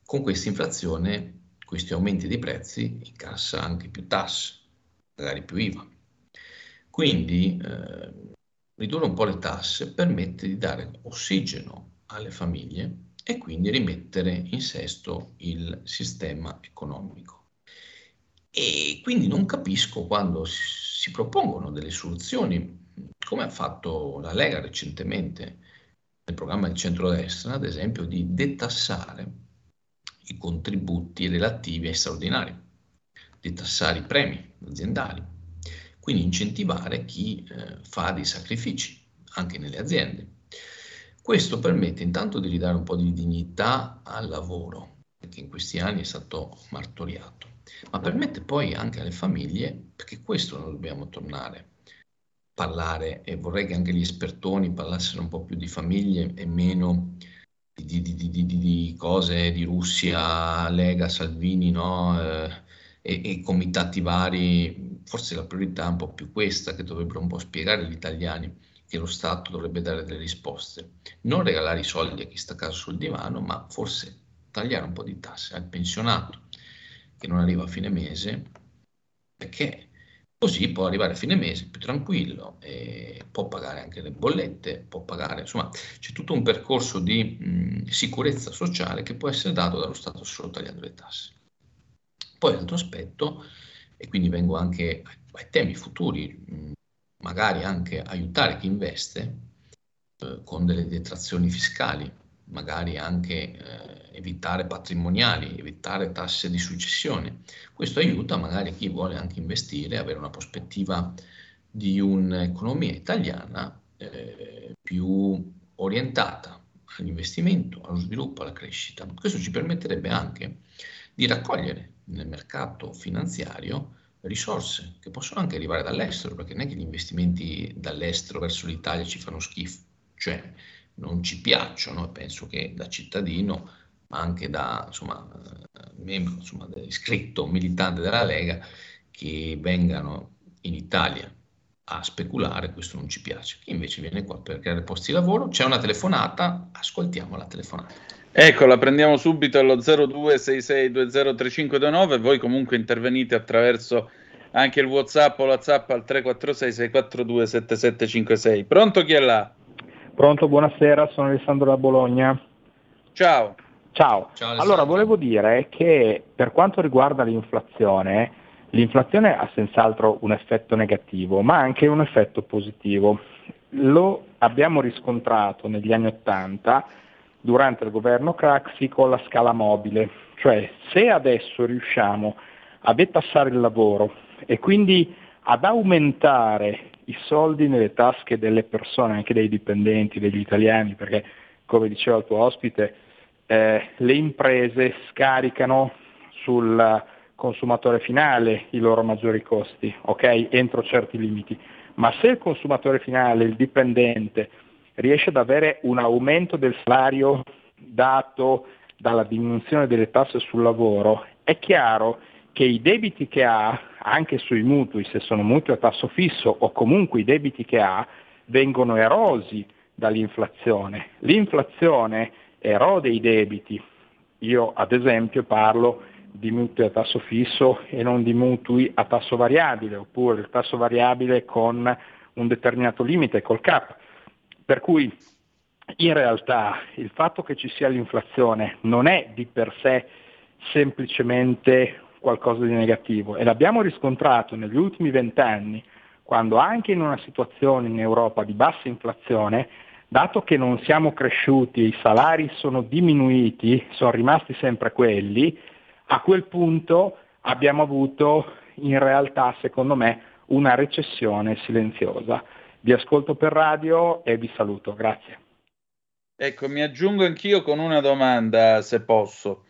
con questa inflazione, questi aumenti dei prezzi, incassa anche più tasse, magari più IVA. Quindi eh, ridurre un po' le tasse permette di dare ossigeno alle famiglie e quindi rimettere in sesto il sistema economico. E quindi non capisco quando si propongono delle soluzioni, come ha fatto la Lega recentemente nel programma del centrodestra, ad esempio, di detassare i contributi relativi ai straordinari, detassare i premi aziendali, quindi incentivare chi eh, fa dei sacrifici anche nelle aziende. Questo permette intanto di ridare un po' di dignità al lavoro, perché in questi anni è stato martoriato, ma permette poi anche alle famiglie, perché questo noi dobbiamo tornare parlare e vorrei che anche gli espertoni parlassero un po' più di famiglie e meno di, di, di, di, cose di Russia, Lega, Salvini, no? Eh, e, e, comitati vari, forse la priorità è un po' più questa, che dovrebbero un po' spiegare agli italiani che lo Stato dovrebbe dare delle risposte. Non regalare i soldi a chi sta a casa sul divano, ma forse tagliare un po' di tasse al pensionato che non arriva a fine mese, perché Così può arrivare a fine mese più tranquillo, può pagare anche le bollette, può pagare, insomma, c'è tutto un percorso di mh, sicurezza sociale che può essere dato dallo Stato solo tagliando le tasse. Poi l'altro aspetto, e quindi vengo anche ai, ai temi futuri, mh, magari anche aiutare chi investe eh, con delle detrazioni fiscali, magari anche eh, evitare patrimoniali, evitare tasse di successione. Questo aiuta magari chi vuole anche investire, avere una prospettiva di un'economia italiana eh, più orientata all'investimento, allo sviluppo, alla crescita. Questo ci permetterebbe anche di raccogliere nel mercato finanziario risorse che possono anche arrivare dall'estero, perché non è che gli investimenti dall'estero verso l'Italia ci fanno schifo, cioè non ci piacciono, penso che da cittadino, ma anche da insomma, membro insomma, iscritto militante della Lega, che vengano in Italia a speculare, questo non ci piace. Chi invece viene qua per creare posti di lavoro, c'è una telefonata, ascoltiamo la telefonata. Ecco, la prendiamo subito allo 0266203529, voi comunque intervenite attraverso anche il WhatsApp o l'WhatsApp al 346 642 7756. Pronto chi è là? Pronto, buonasera, sono Alessandro da Bologna. Ciao. Ciao. Ciao, allora, volevo dire che per quanto riguarda l'inflazione, l'inflazione ha senz'altro un effetto negativo, ma anche un effetto positivo. Lo abbiamo riscontrato negli anni Ottanta durante il governo Craxi con la scala mobile, cioè se adesso riusciamo a detassare il lavoro e quindi ad aumentare i soldi nelle tasche delle persone, anche dei dipendenti, degli italiani, perché come diceva il tuo ospite, eh, le imprese scaricano sul consumatore finale i loro maggiori costi, ok? Entro certi limiti. Ma se il consumatore finale, il dipendente, riesce ad avere un aumento del salario dato dalla diminuzione delle tasse sul lavoro, è chiaro che i debiti che ha, anche sui mutui, se sono mutui a tasso fisso o comunque i debiti che ha, vengono erosi dall'inflazione. L'inflazione erode i debiti. Io ad esempio parlo di mutui a tasso fisso e non di mutui a tasso variabile, oppure il tasso variabile con un determinato limite, col cap. Per cui in realtà il fatto che ci sia l'inflazione non è di per sé semplicemente qualcosa di negativo e l'abbiamo riscontrato negli ultimi vent'anni, quando anche in una situazione in Europa di bassa inflazione, dato che non siamo cresciuti, i salari sono diminuiti, sono rimasti sempre quelli, a quel punto abbiamo avuto in realtà, secondo me, una recessione silenziosa. Vi ascolto per radio e vi saluto, grazie. Ecco, mi aggiungo anch'io con una domanda, se posso.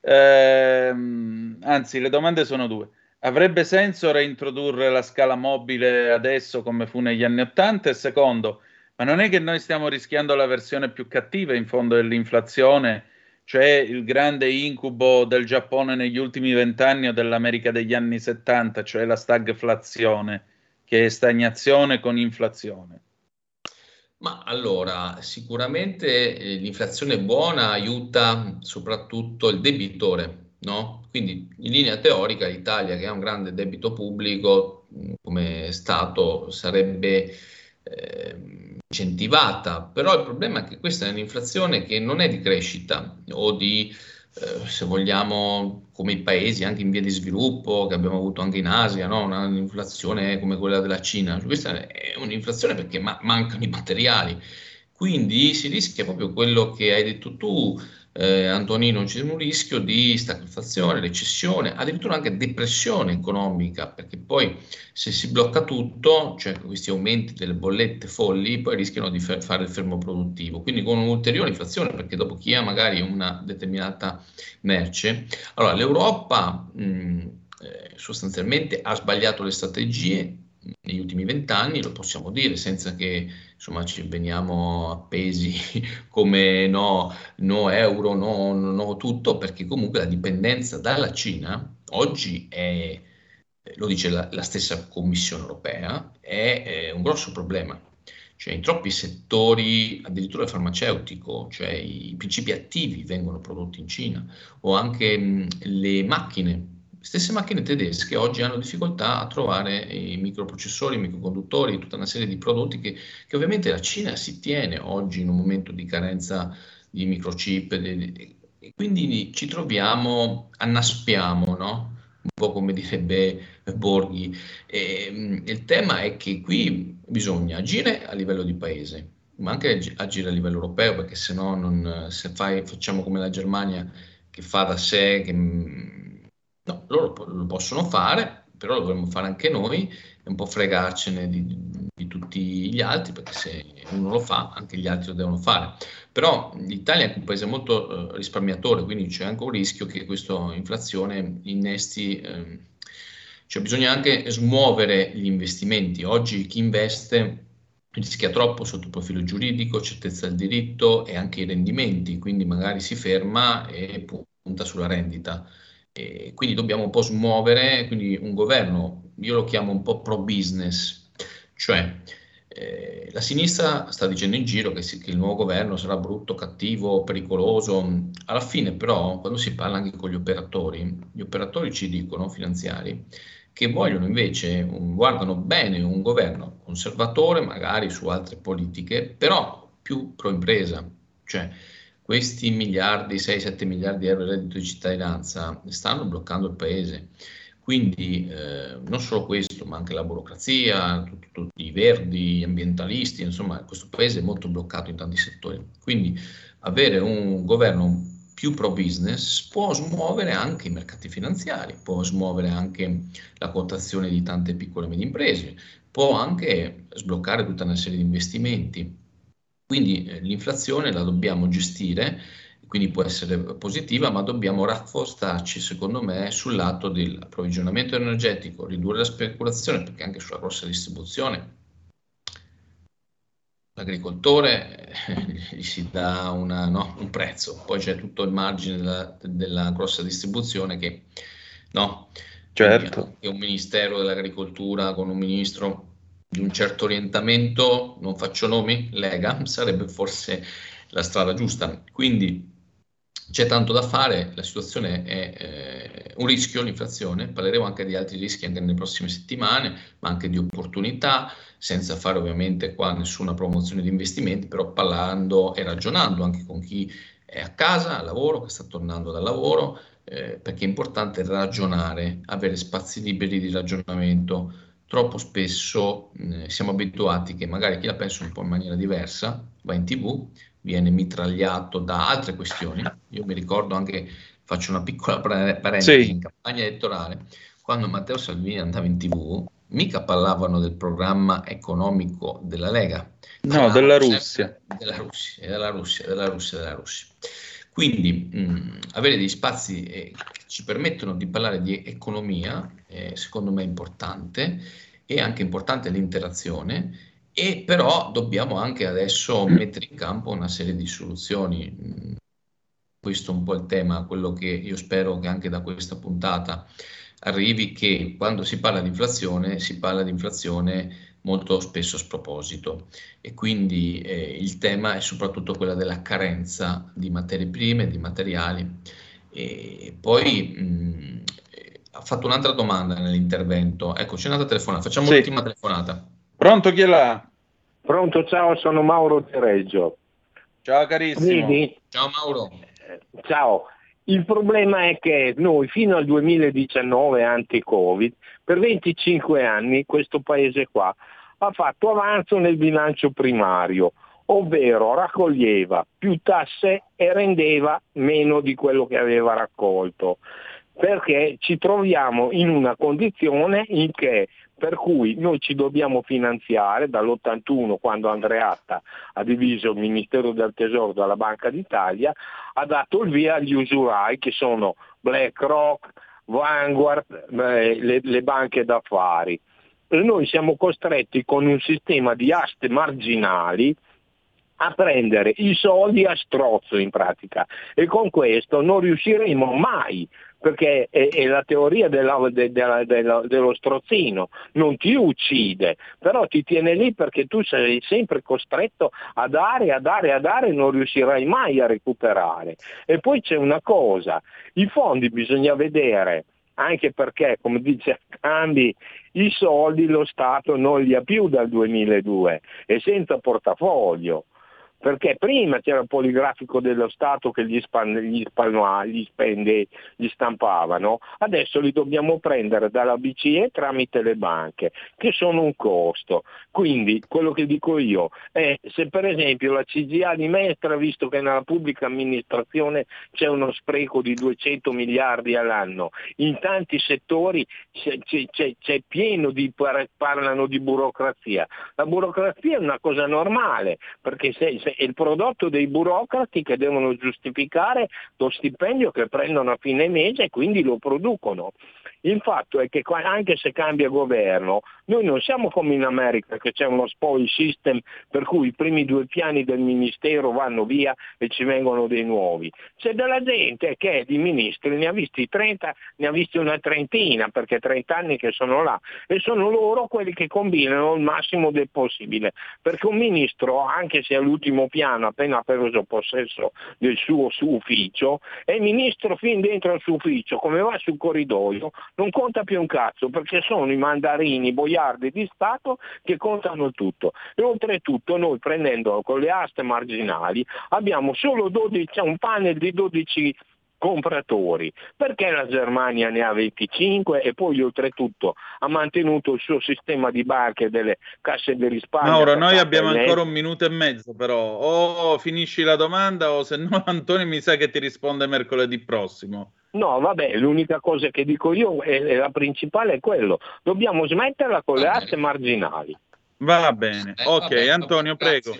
Ehm, anzi, le domande sono due. Avrebbe senso reintrodurre la scala mobile adesso come fu negli anni Ottanta? E secondo, ma non è che noi stiamo rischiando la versione più cattiva in fondo dell'inflazione, cioè il grande incubo del Giappone negli ultimi vent'anni o dell'America degli anni 70, cioè la stagflazione, che è stagnazione con inflazione? Ma allora, sicuramente eh, l'inflazione buona aiuta soprattutto il debitore, no? Quindi in linea teorica l'Italia che ha un grande debito pubblico come Stato sarebbe eh, incentivata, però il problema è che questa è un'inflazione che non è di crescita o di eh, se vogliamo, come i paesi anche in via di sviluppo, che abbiamo avuto anche in Asia, no? un'inflazione come quella della Cina. Questa è un'inflazione perché ma- mancano i materiali. Quindi si rischia proprio quello che hai detto tu, eh, Antonino, c'è un rischio di stagflazione, recessione, addirittura anche depressione economica, perché poi se si blocca tutto, cioè questi aumenti delle bollette folli, poi rischiano di f- fare il fermo produttivo, quindi con un'ulteriore inflazione, perché dopo chi ha magari una determinata merce, allora l'Europa mh, eh, sostanzialmente ha sbagliato le strategie negli ultimi vent'anni, lo possiamo dire senza che insomma ci veniamo appesi come no, no euro, no, no tutto, perché comunque la dipendenza dalla Cina oggi è, lo dice la, la stessa Commissione europea, è, è, un grosso problema. Cioè in troppi settori, addirittura il farmaceutico, cioè i principi attivi vengono prodotti in Cina, o anche mh, le macchine Stesse macchine tedesche oggi hanno difficoltà a trovare i microprocessori, i microconduttori, tutta una serie di prodotti che, che ovviamente la Cina si tiene oggi in un momento di carenza di microchip. E quindi ci troviamo, annaspiamo, no? un po' come direbbe Borghi. E, il tema è che qui bisogna agire a livello di paese, ma anche agire a livello europeo, perché se no non, se fai, facciamo come la Germania che fa da sé, che No, loro lo possono fare, però lo dovremmo fare anche noi e un po' fregarcene di, di, tutti gli altri, perché se uno lo fa, anche gli altri lo devono fare. Però l'Italia è un paese molto eh, risparmiatore, quindi c'è anche un rischio che questa inflazione innesti... Eh, cioè bisogna anche smuovere gli investimenti. Oggi chi investe rischia troppo sotto il profilo giuridico, certezza del diritto e anche i rendimenti, quindi magari si ferma e punta sulla rendita. E quindi dobbiamo un po' smuovere, quindi un governo, io lo chiamo un po' pro business, Cioè, eh, la sinistra sta dicendo in giro che, che, il nuovo governo sarà brutto, cattivo, pericoloso. Alla fine, però, quando si parla anche con gli operatori, gli operatori ci dicono, finanziari, che vogliono invece, un, guardano bene un governo conservatore, magari su altre politiche, però più pro impresa. Cioè, questi miliardi, 6-7 miliardi di euro di reddito di cittadinanza stanno bloccando il paese. Quindi eh, non solo questo, ma anche la burocrazia, tutti, tutti i verdi, gli ambientalisti, insomma questo paese è molto bloccato in tanti settori. Quindi avere un governo più pro business può smuovere anche i mercati finanziari, può smuovere anche la quotazione di tante piccole e medie imprese, può anche sbloccare tutta una serie di investimenti. Quindi eh, l'inflazione la dobbiamo gestire quindi può essere positiva, ma dobbiamo rafforzarci, secondo me, sul lato dell'approvvigionamento energetico, ridurre la speculazione, perché anche sulla grossa distribuzione l'agricoltore gli si dà una, no, un prezzo, poi c'è tutto il margine della, della grossa distribuzione che, no, certo. che un ministero dell'agricoltura con un ministro di un certo orientamento, non faccio nomi, Lega, sarebbe forse la strada giusta. Quindi c'è tanto da fare, la situazione è eh, un rischio, l'inflazione, parleremo anche di altri rischi anche nelle prossime settimane, ma anche di opportunità, senza fare ovviamente qua nessuna promozione di investimenti, però parlando e ragionando anche con chi è a casa, al lavoro, che sta tornando dal lavoro, eh, perché è importante ragionare, avere spazi liberi di ragionamento. Troppo spesso eh, siamo abituati che magari chi la pensa un po' in maniera diversa va in tv, viene mitragliato da altre questioni. Io mi ricordo anche, faccio una piccola parentesi, sì. in campagna elettorale, quando Matteo Salvini andava in tv, mica parlavano del programma economico della Lega. No, della Russia. Della Russia, della Russia, della Russia, della Russia. Quindi mh, avere degli spazi eh, che ci permettono di parlare di economia, eh, secondo me è importante, e anche importante l'interazione, e però dobbiamo anche adesso mettere in campo una serie di soluzioni. Questo è un po' il tema, quello che io spero che anche da questa puntata arrivi, che quando si parla di inflazione si parla di inflazione molto spesso a sproposito e quindi eh, il tema è soprattutto quello della carenza di materie prime, di materiali. E poi mh, ha fatto un'altra domanda nell'intervento. Ecco, c'è un'altra telefonata, facciamo sì. l'ultima telefonata. Pronto chi è là? Pronto, ciao, sono Mauro Tereggio. Ciao carissimo. Vedi? Ciao Mauro. Eh, ciao. Il problema è che noi fino al 2019, anti-Covid, per 25 anni questo paese qua ha fatto avanzo nel bilancio primario, ovvero raccoglieva più tasse e rendeva meno di quello che aveva raccolto, perché ci troviamo in una condizione in che per cui noi ci dobbiamo finanziare dall'81 quando Andreatta ha diviso il Ministero del Tesoro dalla Banca d'Italia, ha dato il via agli usurai che sono BlackRock, Vanguard, eh, le, le banche d'affari. Noi siamo costretti con un sistema di aste marginali a prendere i soldi a strozzo in pratica e con questo non riusciremo mai perché è, è la teoria della, de, della, della, dello strozzino, non ti uccide, però ti tiene lì perché tu sei sempre costretto a dare, a dare, a dare e non riuscirai mai a recuperare. E poi c'è una cosa, i fondi bisogna vedere anche perché, come dice Cambi, i soldi lo Stato non li ha più dal 2002 e senza portafoglio perché prima c'era il poligrafico dello Stato che gli, span, gli, span, gli, spende, gli stampavano, adesso li dobbiamo prendere dalla BCE tramite le banche, che sono un costo. Quindi quello che dico io è se per esempio la CGA di Mestra, visto che nella pubblica amministrazione c'è uno spreco di 200 miliardi all'anno, in tanti settori c'è, c'è, c'è pieno di parlano di burocrazia. La burocrazia è una cosa normale, perché se, è il prodotto dei burocrati che devono giustificare lo stipendio che prendono a fine mese e quindi lo producono. Il fatto è che anche se cambia governo, noi non siamo come in America che c'è uno spoil system per cui i primi due piani del ministero vanno via e ci vengono dei nuovi. C'è della gente che di ministri ne ha visti 30, ne ha visti una trentina perché 30 anni che sono là e sono loro quelli che combinano il massimo del possibile. Perché un ministro, anche se è piano appena preso possesso del suo su ufficio, è ministro fin dentro il suo ufficio, come va sul corridoio, non conta più un cazzo perché sono i mandarini, i boiardi di Stato che contano tutto. E oltretutto noi prendendo con le aste marginali abbiamo solo 12, c'è un panel di 12 compratori, perché la Germania ne ha 25 e poi oltretutto ha mantenuto il suo sistema di barche delle casse di risparmio. Mauro, noi attaccate abbiamo alle- ancora un minuto e mezzo, però o finisci la domanda o se no Antonio mi sa che ti risponde mercoledì prossimo. No, vabbè, l'unica cosa che dico io, e la principale è quello, dobbiamo smetterla con le aste marginali. Va bene, Eh, ok, Antonio, prego.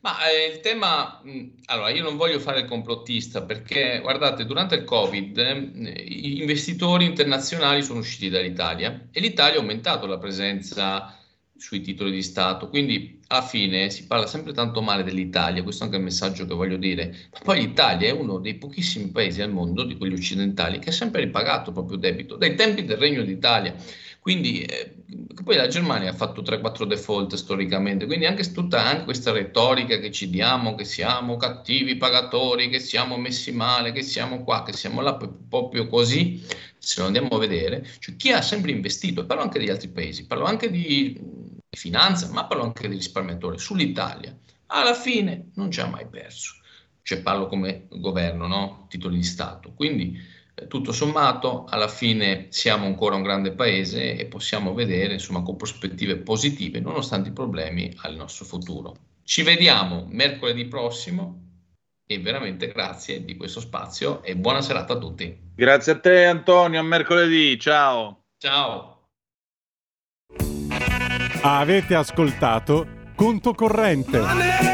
Ma eh, il tema, mh, allora io non voglio fare il complottista perché guardate, durante il Covid eh, gli investitori internazionali sono usciti dall'Italia e l'Italia ha aumentato la presenza sui titoli di Stato, quindi alla fine si parla sempre tanto male dell'Italia, questo è anche il messaggio che voglio dire, ma poi l'Italia è uno dei pochissimi paesi al mondo, di quelli occidentali, che ha sempre ripagato il proprio debito, dai tempi del Regno d'Italia. Quindi, eh, poi la Germania ha fatto 3-4 default storicamente, quindi anche tutta anche questa retorica che ci diamo, che siamo cattivi pagatori, che siamo messi male, che siamo qua, che siamo là, proprio così, se lo andiamo a vedere, cioè chi ha sempre investito, parlo anche degli altri paesi, parlo anche di, di finanza, ma parlo anche dei risparmiatori, sull'Italia, alla fine non ci ha mai perso. Cioè parlo come governo, no? Titoli di Stato. Quindi tutto sommato, alla fine siamo ancora un grande paese e possiamo vedere, insomma, con prospettive positive, nonostante i problemi, al nostro futuro. Ci vediamo mercoledì prossimo e veramente grazie di questo spazio e buona serata a tutti. Grazie a te Antonio, a mercoledì, ciao. Ciao. Avete ascoltato Conto Corrente.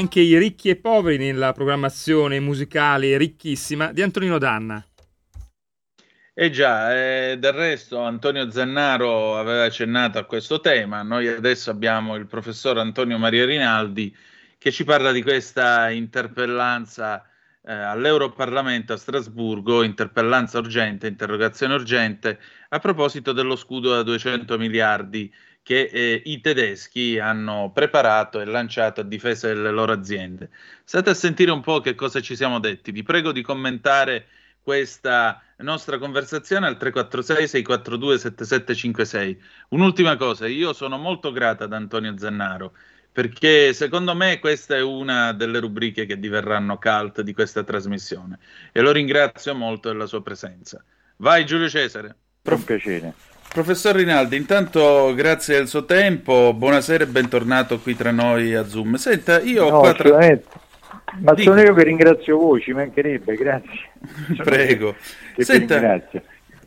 Anche i ricchi e poveri nella programmazione musicale ricchissima di Antonino Danna. Eh già, eh, del resto Antonio Zannaro aveva accennato a questo tema, noi adesso abbiamo il professor Antonio Maria Rinaldi che ci parla di questa interpellanza eh, all'Europarlamento a Strasburgo, interpellanza urgente, interrogazione urgente, a proposito dello scudo da 200 miliardi che eh, i tedeschi hanno preparato e lanciato a difesa delle loro aziende. State a sentire un po' che cosa ci siamo detti. Vi prego di commentare questa nostra conversazione al 346 642 7756. Un'ultima cosa, io sono molto grata ad Antonio Zannaro perché secondo me questa è una delle rubriche che diverranno cult di questa trasmissione e lo ringrazio molto della sua presenza. Vai Giulio Cesare. Prof... piacere. Professor Rinaldi, intanto grazie del suo tempo, buonasera e bentornato qui tra noi a Zoom. Senta, io ho no, qua tra... Ma Dico. sono io che ringrazio voi, ci mancherebbe, grazie. Prego. Senta,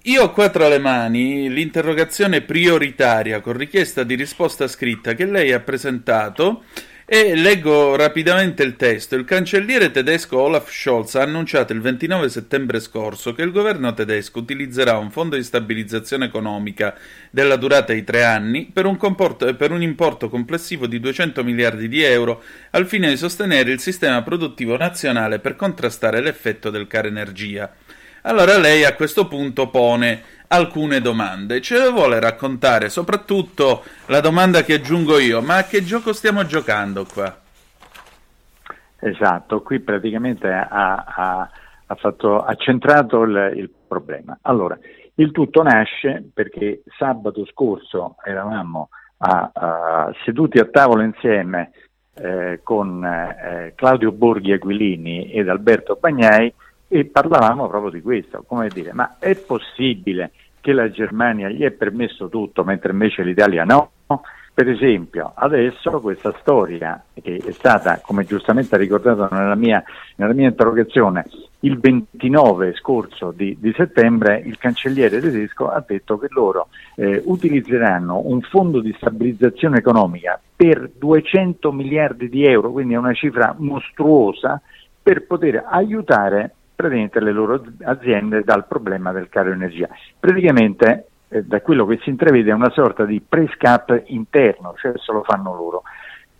io ho qua tra le mani l'interrogazione prioritaria con richiesta di risposta scritta che lei ha presentato e leggo rapidamente il testo. Il cancelliere tedesco Olaf Scholz ha annunciato il 29 settembre scorso che il governo tedesco utilizzerà un fondo di stabilizzazione economica della durata di tre anni per un, comporto, per un importo complessivo di 200 miliardi di euro al fine di sostenere il sistema produttivo nazionale per contrastare l'effetto del caro energia. Allora lei a questo punto pone alcune domande. Ce le vuole raccontare soprattutto la domanda che aggiungo io, ma a che gioco stiamo giocando qua? Esatto, qui praticamente ha, ha, ha, fatto, ha centrato il, il, problema. Allora, il tutto nasce perché sabato scorso eravamo a, a, seduti a tavolo insieme eh, con eh, Claudio Borghi Aquilini ed Alberto Bagnai e parlavamo proprio di questo, come dire, ma è possibile che la Germania gli è permesso tutto mentre invece l'Italia no? Per esempio, adesso questa storia che è stata, come giustamente ha ricordato nella mia, nella mia interrogazione, il 29 scorso di, di, settembre il cancelliere tedesco ha detto che loro eh, utilizzeranno un fondo di stabilizzazione economica per 200 miliardi di euro, quindi è una cifra mostruosa, per poter aiutare praticamente le loro aziende dal problema del caro energia. Praticamente eh, da quello che si intravede è una sorta di price cap interno, cioè se lo fanno loro.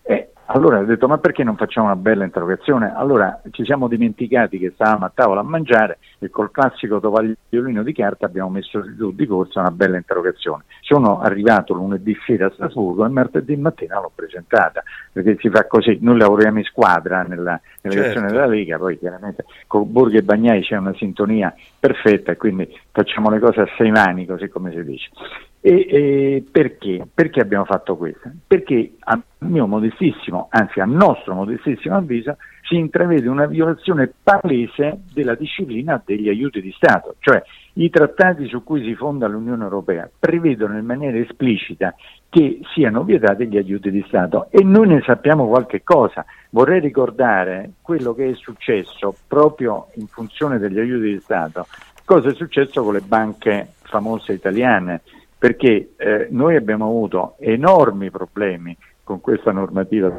E allora ho detto ma perché non facciamo una bella interrogazione? Allora ci siamo dimenticati che stavamo a tavola a mangiare e col classico tovagliolino di carta abbiamo messo giù di corsa una bella interrogazione. Sono arrivato lunedì sera a Strasburgo e martedì mattina l'ho presentata, perché si fa così, noi lavoriamo in squadra nella delegazione certo. della Lega, poi chiaramente con Borghi e Bagnai c'è una sintonia perfetta e quindi facciamo le cose a sei mani, così come si dice. E, e perché? Perché abbiamo fatto questo? Perché a mio modestissimo, anzi a nostro modestissimo avviso, si intravede una violazione palese della disciplina degli aiuti di Stato, cioè i trattati su cui si fonda l'Unione Europea prevedono in maniera esplicita che siano vietati gli aiuti di Stato e noi ne sappiamo qualche cosa. Vorrei ricordare quello che è successo proprio in funzione degli aiuti di Stato, cosa è successo con le banche famose italiane perché eh, noi abbiamo avuto enormi problemi con questa normativa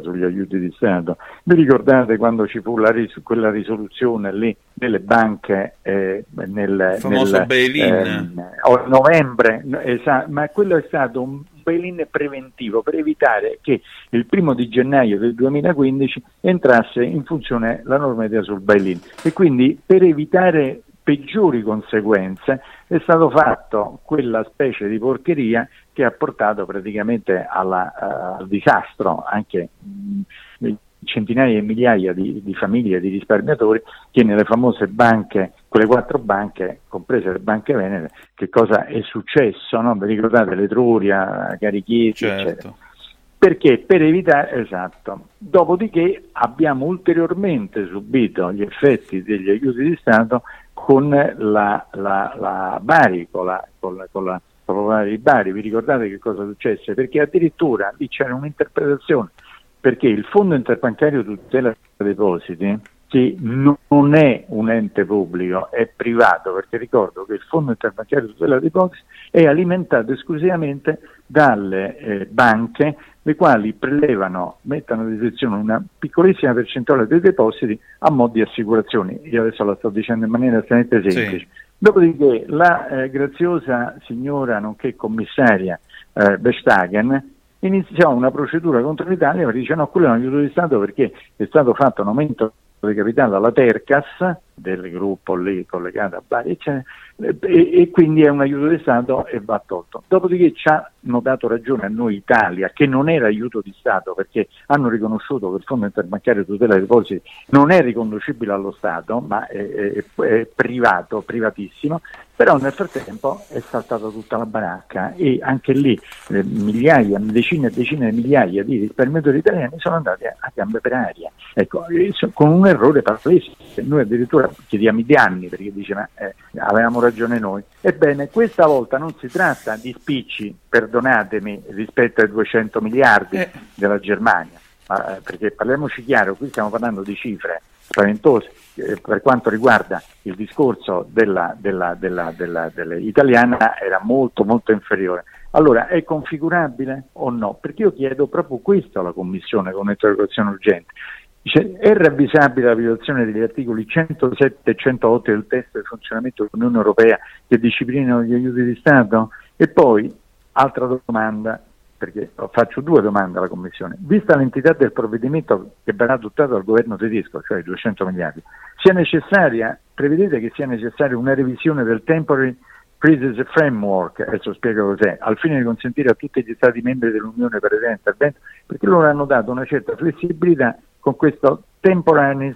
sugli aiuti di Stato. Vi ricordate quando ci fu ris- quella risoluzione lì nelle banche eh, nel, nel, bail-in eh, novembre, esa- ma quello è stato un bail-in preventivo per evitare che il primo di gennaio del 2015 entrasse in funzione la normativa sul bail-in e quindi per evitare peggiori conseguenze è stato fatto quella specie di porcheria che ha portato praticamente alla, uh, al disastro anche mh, centinaia e migliaia di, di famiglie di risparmiatori che nelle famose banche, quelle quattro banche, comprese le banche venete, che cosa è successo? No? Vi ricordate l'Etruria, Carichiesi, certo. eccetera. Perché? Per evitare, esatto. Dopodiché abbiamo ulteriormente subito gli effetti degli aiuti di Stato con la, la, la Bari, con la, con la, con la di Bari, vi ricordate che cosa successe? Perché addirittura lì c'era un'interpretazione, perché il Fondo Interbancario Tutela Depositi che non è un ente pubblico, è privato, perché ricordo che il Fondo Interbancario di Tutela dei Depositi è alimentato esclusivamente dalle eh, banche, le quali prelevano, mettono a disposizione una piccolissima percentuale dei depositi a mo' di assicurazioni. Io adesso la sto dicendo in maniera estremamente semplice. Sì. Dopodiché la eh, graziosa signora, nonché commissaria eh, Vestagen, iniziò una procedura contro l'Italia perché dice no, quello è un aiuto di Stato perché è stato fatto un aumento capitale alla Tercas, del gruppo lì collegato a Bari, e, e, quindi è un aiuto di Stato e va tolto. Dopodiché ci hanno dato ragione a noi Italia che non era aiuto di Stato perché hanno riconosciuto che il Fondo Interbancario di Tutela dei Depositi non è riconducibile allo Stato ma è, è, è privato, privatissimo, però nel frattempo è saltata tutta la baracca e anche lì eh, migliaia, decine e decine di migliaia di risparmiatori italiani sono andati a, a gambe per aria, ecco, con un errore palese. Noi addirittura chiediamo i danni perché dice ma eh, avevamo ragione noi. Ebbene, questa volta non si tratta di spicci, perdonatemi, rispetto ai 200 miliardi eh. della Germania, ma, eh, perché parliamoci chiaro, qui stiamo parlando di cifre spaventose eh, per quanto riguarda il discorso della, della, della, della, italiana era molto molto inferiore. Allora è configurabile o no? Perché io chiedo proprio questo alla Commissione con un'interrogazione urgente. Dice, è ravvisabile la violazione degli articoli 107 e 108 del testo del funzionamento dell'Unione Europea che disciplinano gli aiuti di Stato? E poi, altra domanda, perché faccio due domande alla Commissione. Vista l'entità del provvedimento che verrà adottato dal governo tedesco, cioè 200 miliardi, sia necessaria, prevedete che sia necessaria una revisione del Temporary Crisis Framework, adesso spiego cos'è, al fine di consentire a tutti gli Stati membri dell'Unione per il intervento, perché loro hanno dato una certa flessibilità con questo Temporary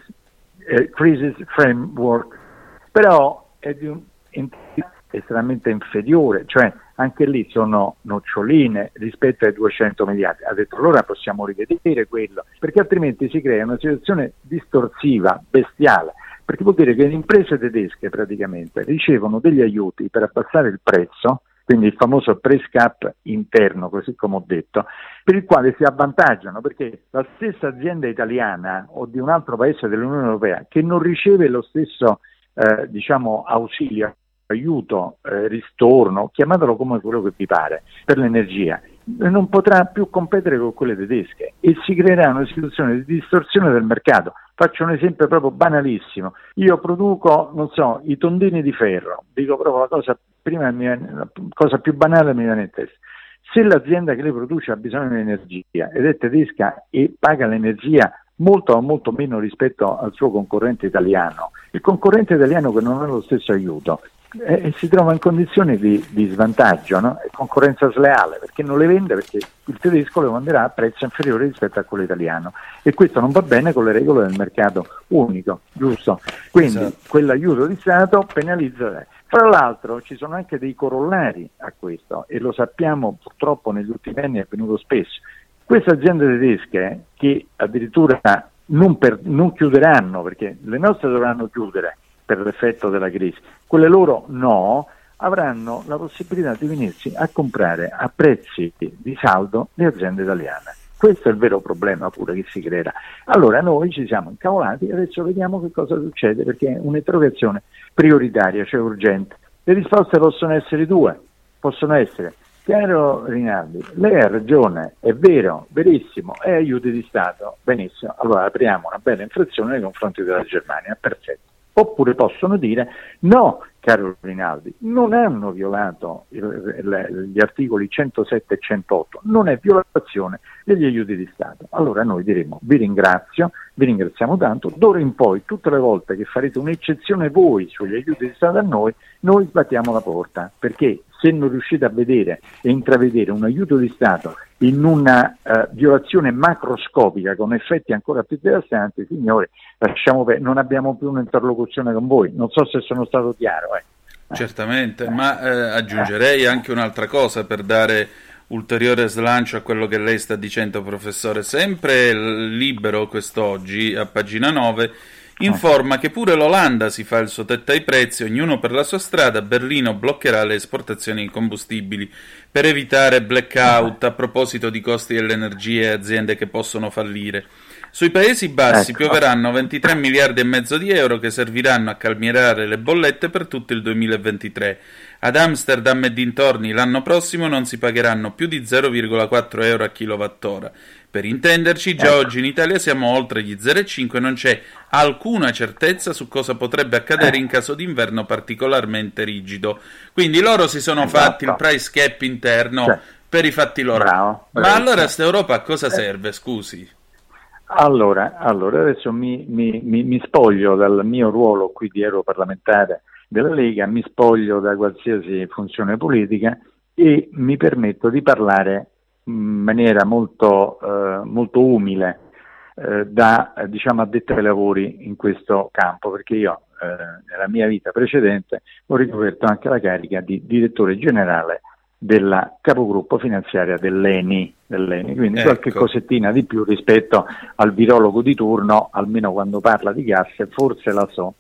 eh, Crisis Framework, però è di un'entità estremamente inferiore, cioè anche lì sono noccioline rispetto ai 200 miliardi. Ha detto allora possiamo rivedere quello, perché altrimenti si crea una situazione distorsiva, bestiale, perché vuol dire che le imprese tedesche praticamente ricevono degli aiuti per abbassare il prezzo, quindi il famoso price cap interno, così come ho detto, per il quale si avvantaggiano perché la stessa azienda italiana o di un altro paese dell'Unione Europea che non riceve lo stesso eh, diciamo, ausilio, aiuto, eh, ristorno, chiamatelo come quello che vi pare, per l'energia, non potrà più competere con quelle tedesche e si creerà una situazione di distorsione del mercato. Faccio un esempio proprio banalissimo. Io produco, non so, i tondini di ferro, dico proprio la cosa, prima la cosa più banale mi viene in testa. Se l'azienda che le produce ha bisogno di energia ed è tedesca e paga l'energia molto o molto meno rispetto al suo concorrente italiano, il concorrente italiano che non ha lo stesso aiuto eh, si trova in condizioni di, di svantaggio, no? concorrenza sleale, perché non le vende perché il tedesco le venderà a prezzo inferiore rispetto a quello italiano e questo non va bene con le regole del mercato unico, giusto? Quindi esatto. quell'aiuto di Stato penalizza. Fra l'altro ci sono anche dei corollari a questo e lo sappiamo purtroppo negli ultimi anni è avvenuto spesso. Queste aziende tedesche che addirittura non, per, non chiuderanno perché le nostre dovranno chiudere per l'effetto della crisi, quelle loro no, avranno la possibilità di venirsi a comprare a prezzi di saldo le aziende italiane. Questo è il vero problema pure che si creerà. Allora noi ci siamo incavolati e adesso vediamo che cosa succede perché è un'interrogazione prioritaria, cioè urgente. Le risposte possono essere due, possono essere Caro Rinaldi, lei ha ragione, è vero, verissimo, è aiuti di Stato, benissimo, allora apriamo una bella infrazione nei confronti della Germania, perfetto. Oppure possono dire no, caro Rinaldi, non hanno violato gli articoli 107 e 108, non è violazione degli aiuti di Stato. Allora noi diremo vi ringrazio, vi ringraziamo tanto, d'ora in poi tutte le volte che farete un'eccezione voi sugli aiuti di Stato a noi, noi sbattiamo la porta, perché se non riuscite a vedere e intravedere un aiuto di Stato in una uh, violazione macroscopica con effetti ancora più devastanti, signori, lasciamo per... non abbiamo più un'interlocuzione con voi. Non so se sono stato chiaro. Certamente, ma eh, aggiungerei anche un'altra cosa per dare ulteriore slancio a quello che lei sta dicendo, professore. Sempre libero quest'oggi, a pagina 9, informa che pure l'Olanda si fa il suo tetto ai prezzi, ognuno per la sua strada, Berlino bloccherà le esportazioni di combustibili per evitare blackout a proposito di costi dell'energia e aziende che possono fallire. Sui Paesi Bassi Ecco. pioveranno 23 miliardi e mezzo di euro che serviranno a calmierare le bollette per tutto il 2023. Ad Amsterdam e dintorni l'anno prossimo non si pagheranno più di 0,4 euro a kilowattora. Per intenderci, già Ecco. oggi in Italia siamo oltre gli 0,5 e non c'è alcuna certezza su cosa potrebbe accadere in caso di inverno particolarmente rigido. Quindi loro si sono Esatto. fatti il price cap interno Cioè, per i fatti loro. bravo, Ma allora sta Europa a cosa Eh. serve, scusi? Allora, allora, adesso mi, mi- mi- mi spoglio dal mio ruolo qui di europarlamentare della Lega, mi spoglio da qualsiasi funzione politica e mi permetto di parlare in maniera molto, eh, molto umile eh, da diciamo, addetto ai lavori in questo campo, perché io eh, nella mia vita precedente ho ricoperto anche la carica di direttore generale della capogruppo finanziaria dell'ENI, dell'ENI. quindi Ecco. qualche cosettina di più rispetto al virologo di turno, almeno quando parla di gas, forse la so.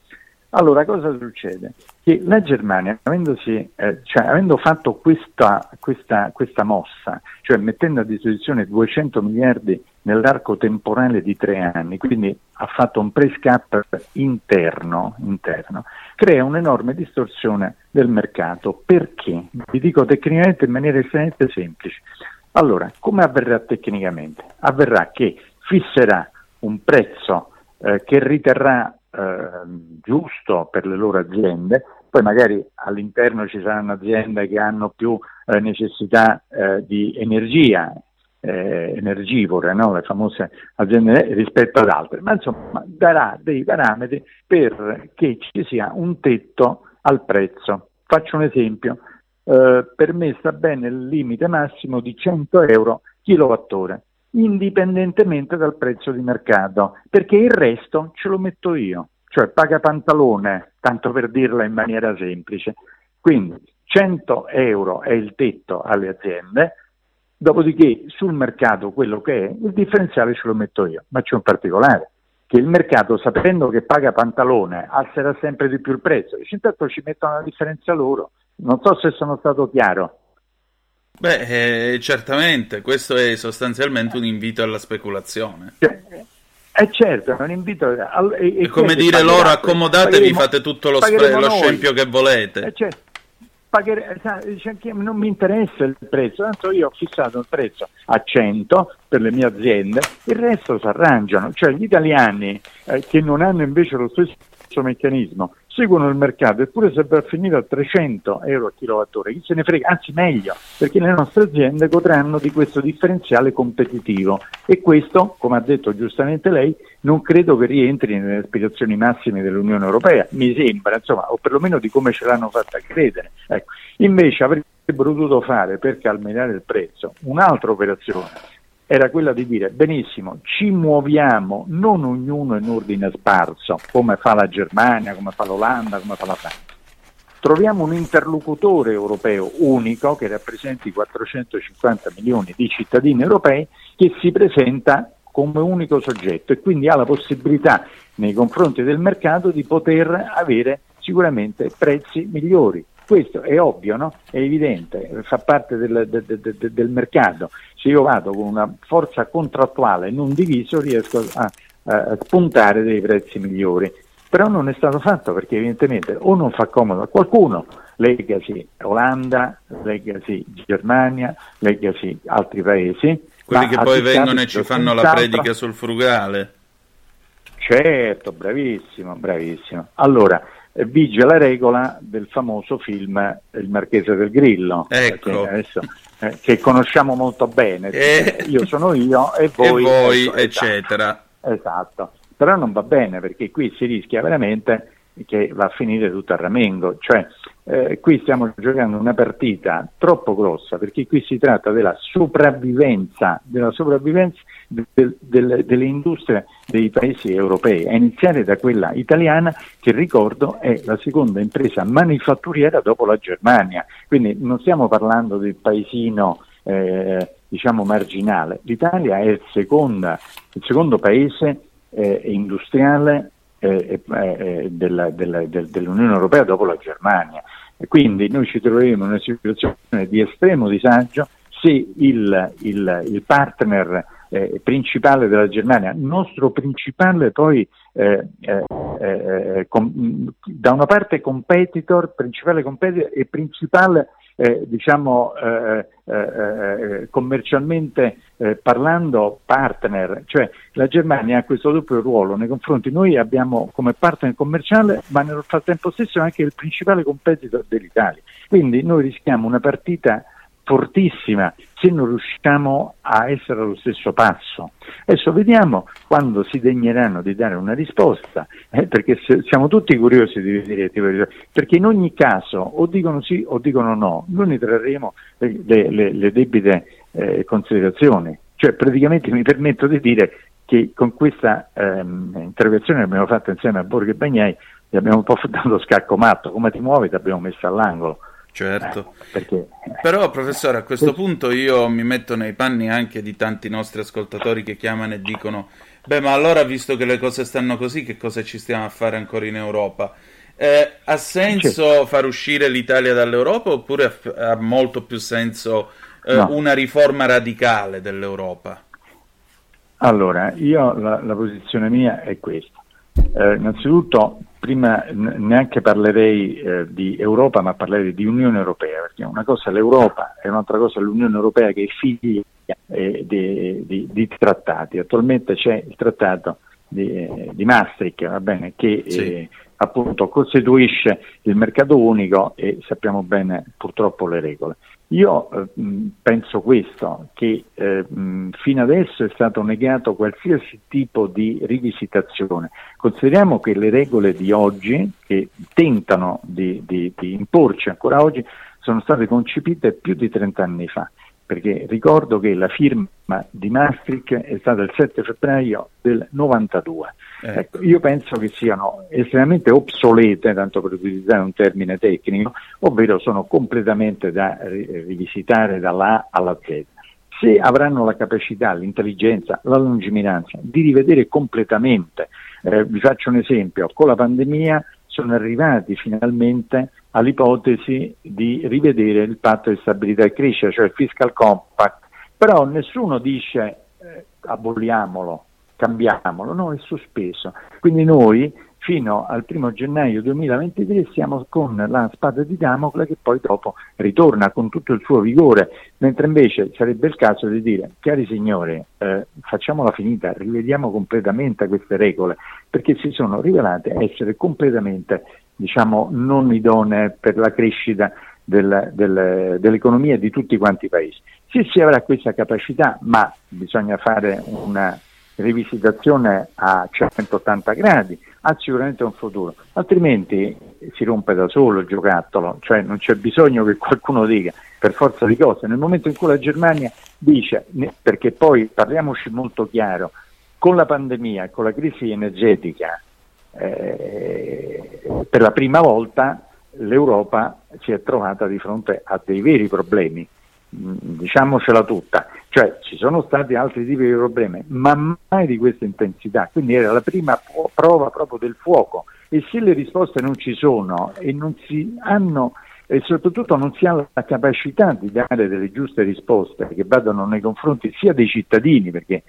Allora, cosa succede? Che la Germania, eh, cioè, avendo fatto questa, questa, questa mossa, cioè mettendo a disposizione 200 miliardi nell'arco temporale di tre anni, quindi ha fatto un price cap interno, interno, crea un'enorme distorsione del mercato. Perché? Vi dico tecnicamente in maniera estremamente semplice. Allora, come avverrà tecnicamente? Avverrà che fisserà un prezzo eh, che riterrà eh, giusto per le loro aziende, poi magari all'interno ci saranno aziende che hanno più eh, necessità eh, di energia, eh, energivore, no? le famose aziende rispetto ad altre, ma insomma darà dei parametri per che ci sia un tetto al prezzo. Faccio un esempio, eh, per me sta bene il limite massimo di 100 euro kilowattora, indipendentemente dal prezzo di mercato, perché il resto ce lo metto io, cioè paga pantalone, tanto per dirla in maniera semplice. Quindi 100 euro è il tetto alle aziende, dopodiché sul mercato quello che è, il differenziale ce lo metto io, ma c'è un particolare, che il mercato sapendo che paga pantalone alzerà sempre di più il prezzo, dice intanto ci mettono la differenza loro, non so se sono stato chiaro. Beh, eh, certamente, questo è sostanzialmente un invito alla speculazione. Eh certo, è un invito al- e- È come dire pagherà- loro accomodatevi, fate tutto lo, spre- lo scempio che volete. Eh, certo. Paghere- che non mi interessa il prezzo, tanto io ho fissato il prezzo a 100 per le mie aziende, il resto si arrangiano, cioè gli italiani eh, che non hanno invece lo stesso meccanismo seguono il mercato eppure se va a finire a 300 euro a kilowattora, chi se ne frega, anzi meglio, perché le nostre aziende godranno di questo differenziale competitivo e questo, come ha detto giustamente lei, non credo che rientri nelle aspirazioni massime dell'Unione Europea, mi sembra, insomma, o perlomeno di come ce l'hanno fatta credere. Ecco. Invece avrebbero dovuto fare per calmierare il prezzo un'altra operazione, era quella di dire benissimo, ci muoviamo non ognuno in ordine sparso, come fa la Germania, come fa l'Olanda, come fa la Francia. Troviamo un interlocutore europeo unico che rappresenti 450 milioni di cittadini europei che si presenta come unico soggetto e quindi ha la possibilità nei confronti del mercato di poter avere sicuramente prezzi migliori. Questo è ovvio, no? è evidente, fa parte del, del- del- del- del mercato. Se io vado con una forza contrattuale non diviso riesco a, a spuntare dei prezzi migliori. Però non è stato fatto perché evidentemente o non fa comodo a qualcuno, legacy Olanda, legacy Germania, legacy altri paesi. Quelli che poi vengono e ci fanno la predica sul frugale. Certo, bravissimo, bravissimo. Allora, eh, vige la regola del famoso film Il Marchese del Grillo, Ecco. che, adesso, eh, che conosciamo molto bene. Eh. Io sono io e E voi. voi, ecco, eccetera. Esatto, però non va bene perché qui si rischia veramente che va a finire tutto a ramengo, cioè eh, qui stiamo giocando una partita troppo grossa perché qui si tratta della sopravvivenza, della sopravvivenza del- del- delle industrie dei paesi europei, a iniziare da quella italiana che ricordo è la seconda impresa manifatturiera dopo la Germania, quindi non stiamo parlando del paesino eh, diciamo marginale, l'Italia è il, seconda- il secondo paese eh, industriale eh, eh, della- della- del- dell'Unione Europea dopo la Germania. E quindi noi ci troveremo in una situazione di estremo disagio se il, il- il partner eh, principale della Germania, nostro principale poi eh, eh, eh com- da una parte competitor, principale competitor e principale eh, diciamo eh, eh, commercialmente parlando partner, cioè la Germania ha questo doppio ruolo nei confronti, noi abbiamo come partner commerciale ma nel frattempo stesso anche il principale competitor dell'Italia, quindi noi rischiamo una partita fortissima se non riusciamo a essere allo stesso passo. Adesso vediamo quando si degneranno di dare una risposta, eh, perché siamo tutti curiosi di vedere, perché in ogni caso o dicono sì o dicono no, noi ne trarremo le, le, le debite eh, considerazioni. Cioè praticamente mi permetto di dire che con questa ehm, interrogazione che abbiamo fatto insieme a Borghi e Bagnai gli abbiamo un po' dato scacco matto, come ti muovi ti abbiamo messo all'angolo. Certo. Eh, perché... Però, professore, a questo punto io mi metto nei panni anche di tanti nostri ascoltatori che chiamano e dicono: Beh, ma allora, visto che le cose stanno così, che cosa ci stiamo a fare ancora in Europa? Eh, ha senso certo. far uscire l'Italia dall'Europa oppure ha, ha molto più senso eh, no. una riforma radicale dell'Europa? Allora, io la, la posizione mia è questa. Eh, innanzitutto prima neanche parlerei eh, di Europa, ma parlerei di Unione Europea, perché una cosa è l'Europa e un'altra cosa è l'Unione Europea che è figlia eh, di, di, di, trattati. Attualmente c'è il trattato di, eh, di Maastricht, bene, che sì. Eh, appunto costituisce il mercato unico e sappiamo bene purtroppo le regole. Io eh, penso questo, che eh, fino adesso è stato negato qualsiasi tipo di rivisitazione. Consideriamo che le regole di oggi, che tentano di, di, di imporci ancora oggi, sono state concepite più di 30 anni fa perché ricordo che la firma di Maastricht è stata il 7 febbraio del 92. Ecco. Ecco, io penso che siano estremamente obsolete, tanto per utilizzare un termine tecnico, ovvero sono completamente da rivisitare dalla A alla Z. Se avranno la capacità, l'intelligenza, la lungimiranza di rivedere completamente, eh, vi faccio un esempio, con la pandemia sono arrivati finalmente all'ipotesi di rivedere il patto di stabilità e crescita, cioè il fiscal compact, però nessuno dice eh, aboliamolo, cambiamolo, no, è sospeso. Quindi noi fino al primo gennaio 2023 siamo con la spada di Damocle che poi dopo ritorna con tutto il suo vigore, mentre invece sarebbe il caso di dire, cari signori, eh, facciamola finita, rivediamo completamente queste regole, perché si sono rivelate essere completamente diciamo, non idonee per la crescita del, del, dell'economia di tutti quanti i paesi. Se si avrà questa capacità, ma bisogna fare una rivisitazione a 180 gradi, ha sicuramente un futuro, altrimenti si rompe da solo il giocattolo, cioè non c'è bisogno che qualcuno dica per forza di cose. Nel momento in cui la Germania dice, perché poi parliamoci molto chiaro, con la pandemia con la crisi energetica eh, per la prima volta l'Europa si è trovata di fronte a dei veri problemi, mm, diciamocela tutta, cioè ci sono stati altri tipi di problemi, ma mai di questa intensità, quindi era la prima prova proprio del fuoco. E se le risposte non ci sono e non si hanno e soprattutto non si ha la capacità di dare delle giuste risposte che vadano nei confronti sia dei cittadini, perché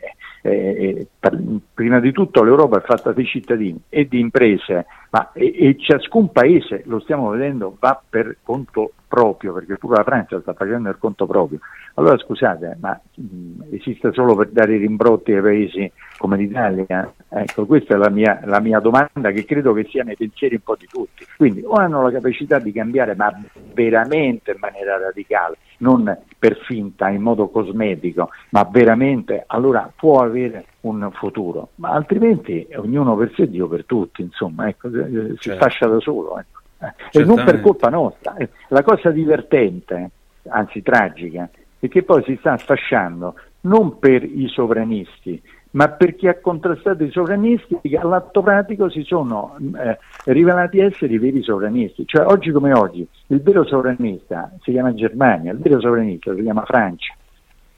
eh, eh, per, prima di tutto l'Europa è fatta dei cittadini e di imprese, ma e, e ciascun paese, lo stiamo vedendo, va per conto proprio, perché pure la Francia sta facendo il conto proprio. Allora scusate, ma mh, esiste solo per dare rimbrotti ai paesi come l'Italia? Ecco, questa è la mia, la mia, domanda che credo che sia nei pensieri un po' di tutti. Quindi o hanno la capacità di cambiare, ma veramente in maniera radicale, non per finta, in modo cosmetico, ma veramente, allora può avere un futuro. Ma altrimenti ognuno per sé, Dio per tutti, insomma, ecco, si certo. fascia da solo. Ecco. E non per colpa nostra. Eh, la cosa divertente, anzi tragica, è che poi si sta sfasciando non per i sovranisti, ma per chi ha contrastato i sovranisti che all'atto pratico si sono eh, rivelati essere i veri sovranisti. Cioè oggi come oggi il vero sovranista si chiama Germania, il vero sovranista si chiama Francia.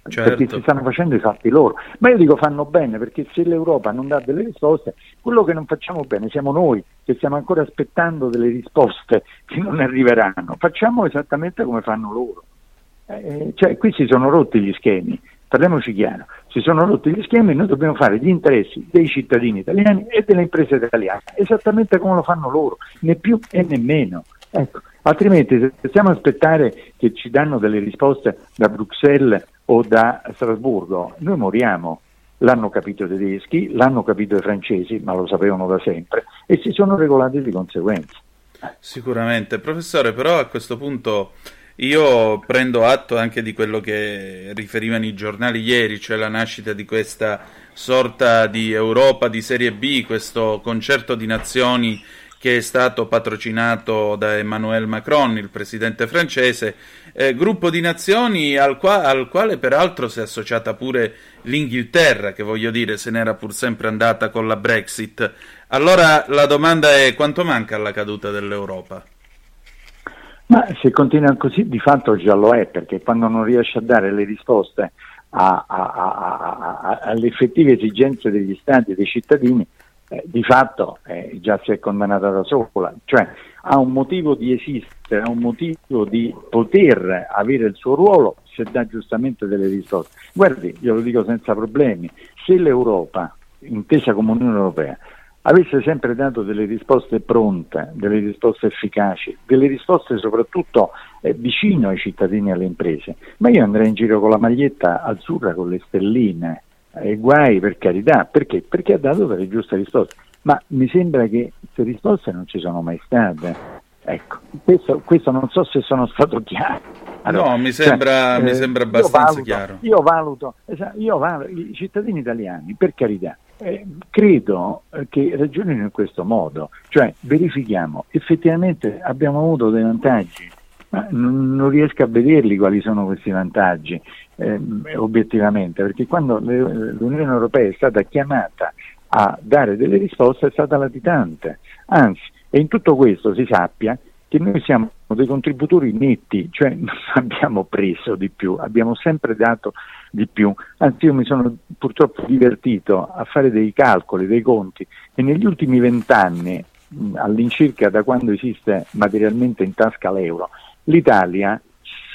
Certo. perché si stanno facendo i fatti loro. Ma io dico fanno bene perché se l'Europa non dà delle risposte, quello che non facciamo bene siamo noi che stiamo ancora aspettando delle risposte che non arriveranno. Facciamo esattamente come fanno loro. Eh, cioè, qui si sono rotti gli schemi. parliamoci chiaro, si sono rotti gli schemi e noi dobbiamo fare gli interessi dei cittadini italiani e delle imprese italiane, esattamente come lo fanno loro, né più e né meno. Ecco, altrimenti se stiamo a aspettare che ci danno delle risposte da Bruxelles o da Strasburgo, noi moriamo. L'hanno capito i tedeschi, l'hanno capito i francesi, ma lo sapevano da sempre, e si sono regolati di conseguenza. Sicuramente, professore, però a questo punto io prendo atto anche di quello che riferivano i giornali ieri, cioè la nascita di questa sorta di Europa di Serie B, questo concerto di nazioni che è stato patrocinato da Emmanuel Macron, il presidente francese, eh, gruppo di nazioni al, qua- al, quale peraltro si è associata pure l'Inghilterra, che voglio dire se n'era pur sempre andata con la Brexit. Allora la domanda è quanto manca alla caduta dell'Europa? Ma se continua così di fatto già lo è, perché quando non riesce a dare le risposte a, a, a, alle effettive esigenze degli stati e dei cittadini, eh, di fatto eh, già si è condannata da sola, cioè ha un motivo di esistere, ha un motivo di poter avere il suo ruolo se dà giustamente delle risposte. Guardi, glielo dico senza problemi, se l'Europa, intesa come Unione Europea, avesse sempre dato delle risposte pronte, delle risposte efficaci, delle risposte soprattutto eh, vicino ai cittadini e alle imprese. Ma io andrei in giro con la maglietta azzurra con le stelline, eh, guai per carità, perché? Perché ha dato delle giuste risposte. Ma mi sembra che queste risposte non ci sono mai state. Ecco, questo, questo non so se sono stato chiaro. Allora, no, mi sembra, cioè, mi sembra abbastanza io valuto, chiaro. Io valuto, esatto, io valuto, i cittadini italiani, per carità, eh, credo eh, che ragionino in questo modo, cioè verifichiamo, effettivamente abbiamo avuto dei vantaggi, ma non, non riesco a vederli quali sono questi vantaggi eh, obiettivamente, perché quando l'Unione Europea è stata chiamata a dare delle risposte è stata latitante, anzi, e in tutto questo si sappia che noi siamo dei contributori netti, cioè non abbiamo preso di più, abbiamo sempre dato di più. Anzi, io mi sono purtroppo divertito a fare dei calcoli, dei conti e negli ultimi vent'anni, all'incirca da quando esiste materialmente in tasca l'euro, l'Italia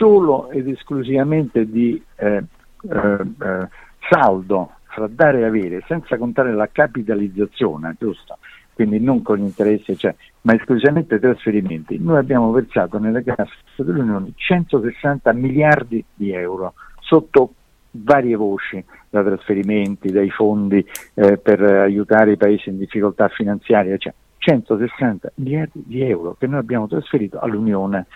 solo ed esclusivamente di eh, eh, eh, saldo fra dare e avere, senza contare la capitalizzazione, giusto? quindi non con interessi, cioè, ma esclusivamente trasferimenti. Noi abbiamo versato nelle casse dell'Unione 160 miliardi di euro sotto varie voci, da trasferimenti, dai fondi eh, per aiutare i paesi in difficoltà finanziaria, cioè 160 miliardi di euro che noi abbiamo trasferito all'Unione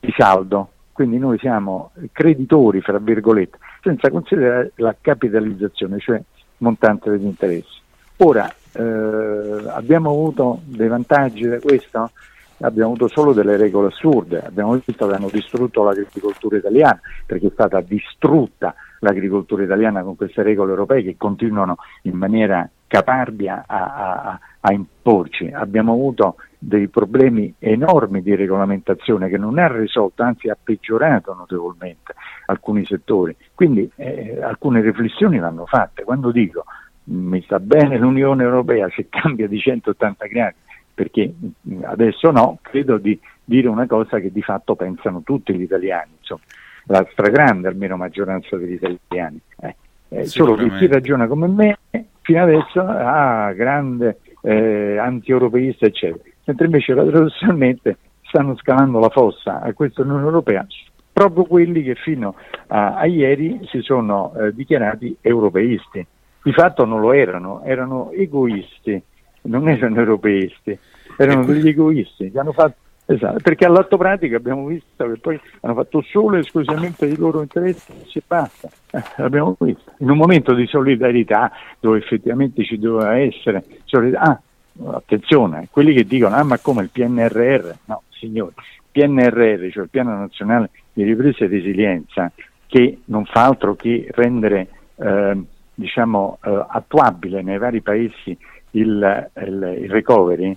di saldo. Quindi noi siamo creditori, fra virgolette, senza considerare la capitalizzazione, cioè montante degli interessi. Ora, eh, abbiamo avuto dei vantaggi da questo? Abbiamo avuto solo delle regole assurde, abbiamo visto che hanno distrutto l'agricoltura italiana perché è stata distrutta l'agricoltura italiana con queste regole europee che continuano in maniera caparbia a, a, a imporci. Abbiamo avuto dei problemi enormi di regolamentazione che non ha risolto, anzi ha peggiorato notevolmente alcuni settori. Quindi eh, alcune riflessioni vanno fatte. Quando dico mi sta bene l'Unione Europea se cambia di 180 gradi, perché adesso no, credo di dire una cosa che di fatto pensano tutti gli italiani, insomma, la stragrande almeno maggioranza degli italiani. Eh, eh, solo che chi ragiona come me fino adesso ah, grande eh, anti-europeista eccetera, mentre invece paradossalmente stanno scavando la fossa a questa Unione Europea proprio quelli che fino a, a ieri si sono eh, dichiarati europeisti di fatto non lo erano, erano egoisti, non erano europeisti, erano degli egoisti che hanno fatto Esatto, perché all'atto pratico abbiamo visto che poi hanno fatto solo e esclusivamente i loro interessi e basta. Eh, l'abbiamo visto. In un momento di solidarietà dove effettivamente ci doveva essere solidarietà. Ah, attenzione, quelli che dicono, ah ma come il PNRR? No, signori, PNRR, cioè il Piano Nazionale di Ripresa e Resilienza, che non fa altro che rendere eh, diciamo, eh, attuabile nei vari paesi il, il, il recovery,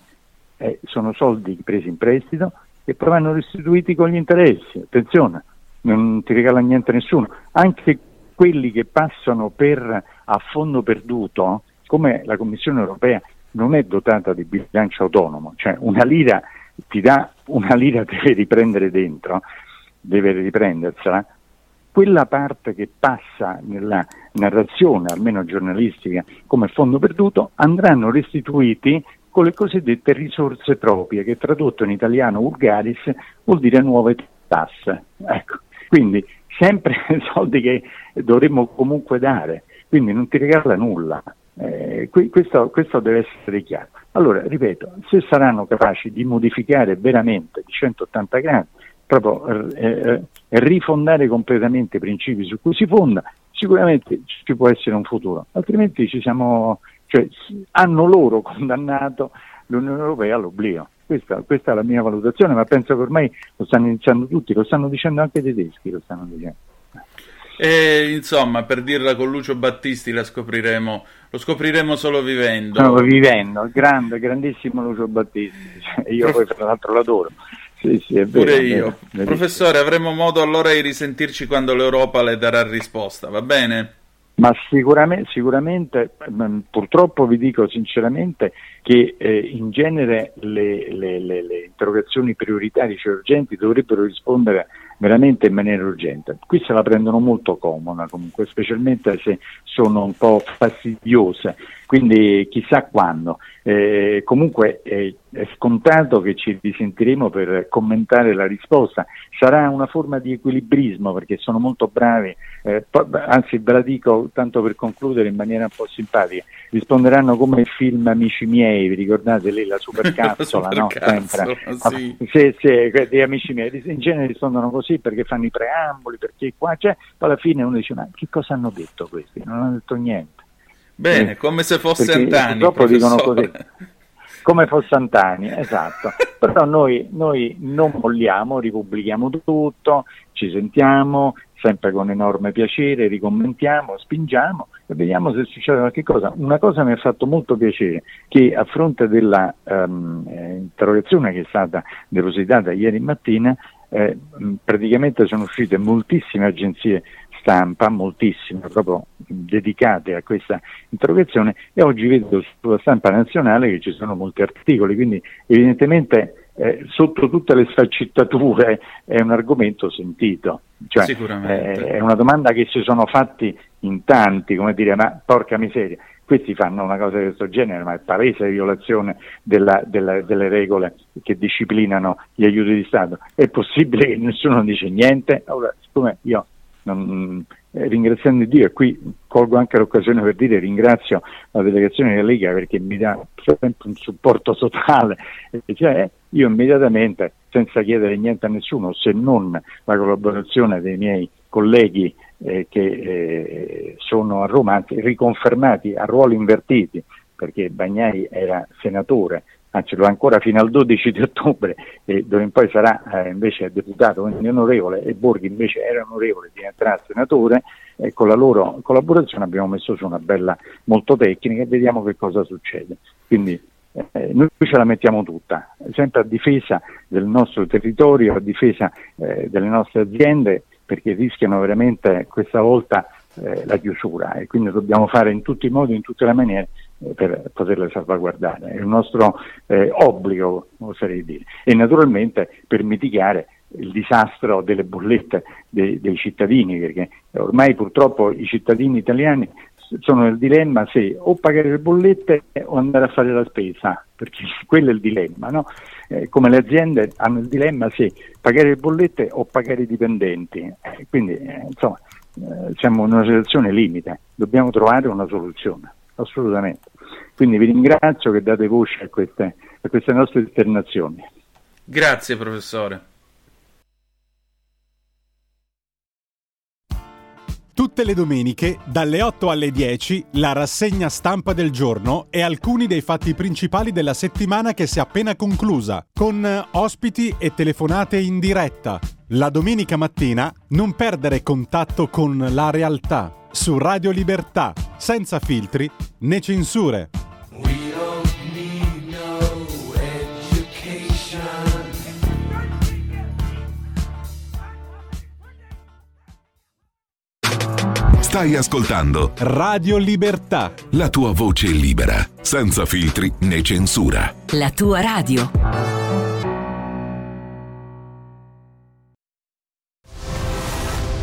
eh, sono soldi presi in prestito e poi vanno restituiti con gli interessi. Attenzione, non ti regala niente nessuno. Anche quelli che passano per a fondo perduto, come la Commissione europea non è dotata di bilancio autonomo, cioè una lira ti dà, una lira deve riprendere dentro, deve riprendersela, quella parte che passa nella narrazione, almeno giornalistica, come fondo perduto, andranno restituiti con le cosiddette risorse proprie, che tradotto in italiano vulgaris vuol dire nuove tasse. Ecco. Quindi sempre soldi che dovremmo comunque dare, quindi non ti regala nulla. Eh, questo, questo, deve essere chiaro. Allora, ripeto, se saranno capaci di modificare veramente di 180 gradi, proprio eh, eh, rifondare completamente i principi su cui si fonda, sicuramente ci può essere un futuro, altrimenti siamo, cioè, hanno loro condannato l'Unione Europea all'oblio. Questa, questa, è la mia valutazione, ma penso che ormai lo stanno iniziando tutti, lo stanno dicendo anche i tedeschi, lo stanno dicendo. E insomma, per dirla con Lucio Battisti la scopriremo, lo scopriremo solo vivendo. Solo vivendo, il grande, grandissimo Lucio Battisti, cioè, io Prof... poi tra l'altro l'adoro. Sì, sì, è vero, Pure io. Vero, Professore, avremo modo allora di risentirci quando l'Europa le darà risposta, va bene? Ma sicuramente, sicuramente, mm, purtroppo vi dico sinceramente che eh, in genere le, le, le, le, interrogazioni prioritarie, cioè urgenti, dovrebbero rispondere veramente in maniera urgente. Qui se la prendono molto comoda comunque, specialmente se sono un po' fastidiose, quindi chissà quando. Eh, comunque eh, è scontato che ci risentiremo per commentare la risposta, sarà una forma di equilibrismo perché sono molto bravi, eh, anzi ve la dico tanto per concludere in maniera un po' simpatica, risponderanno come il film Amici miei, vi ricordate lì la supercazzola, no? Sempre. Sì. Sì, sì, di Amici miei, in genere rispondono così perché fanno i preamboli, perché qua c'è, poi alla fine uno dice ma che cosa hanno detto questi? Non hanno detto niente. Bene, come se fosse Antani. Purtroppo dicono così come fosse Antani, esatto. Però noi, noi, non molliamo, ripubblichiamo tutto, ci sentiamo, sempre con enorme piacere, ricommentiamo, spingiamo e vediamo se succede qualche cosa. Una cosa mi ha fatto molto piacere, che a fronte dell'interrogazione ehm, um, che è stata depositata ieri mattina, eh, praticamente sono uscite moltissime agenzie stampa, moltissime proprio dedicate a questa interrogazione e oggi vedo sulla stampa nazionale che ci sono molti articoli, quindi evidentemente eh, sotto tutte le sfaccettature è un argomento sentito. Cioè, Sicuramente. Eh, è una domanda che si sono fatti in tanti, come dire, ma porca miseria, questi fanno una cosa di questo genere, ma è palese violazione della, della, delle regole che disciplinano gli aiuti di Stato. È possibile che nessuno dice niente? Allora, siccome io non, eh, ringraziando Dio e qui colgo anche l'occasione per dire ringrazio la delegazione della Lega perché mi dà sempre un supporto totale, cioè, io immediatamente senza chiedere niente a nessuno se non la collaborazione dei miei colleghi eh, che eh, sono a Roma, anche riconfermati a ruoli invertiti perché Bagnai era senatore anzi lo è ancora fino al 12 di ottobre, eh, dove in poi sarà eh, invece deputato, quindi onorevole, e Borghi invece era onorevole, diventerà senatore, e con la loro collaborazione abbiamo messo su una bella molto tecnica e vediamo che cosa succede. Quindi eh, noi ce la mettiamo tutta, sempre a difesa del nostro territorio, a difesa eh, delle nostre aziende, perché rischiano veramente questa volta eh, la chiusura e quindi dobbiamo fare in tutti i modi, in tutte le maniere per poterle salvaguardare. È un nostro eh, obbligo, oserei dire, e naturalmente per mitigare il disastro delle bollette dei, dei cittadini, perché ormai purtroppo i cittadini italiani sono nel dilemma se o pagare le bollette o andare a fare la spesa, perché quello è il dilemma, no? eh, come le aziende hanno il dilemma se pagare le bollette o pagare i dipendenti, eh, quindi eh, insomma eh, siamo in una situazione limite, dobbiamo trovare una soluzione, assolutamente. Quindi vi ringrazio che date voce a queste, a queste nostre esternazioni. Grazie professore. Tutte le domeniche, dalle 8 alle 10, la rassegna stampa del giorno e alcuni dei fatti principali della settimana che si è appena conclusa, con ospiti e telefonate in diretta. La domenica mattina non perdere contatto con la realtà su Radio Libertà, senza filtri né censure. Stai ascoltando Radio Libertà. La tua voce libera, senza filtri né censura. La tua radio.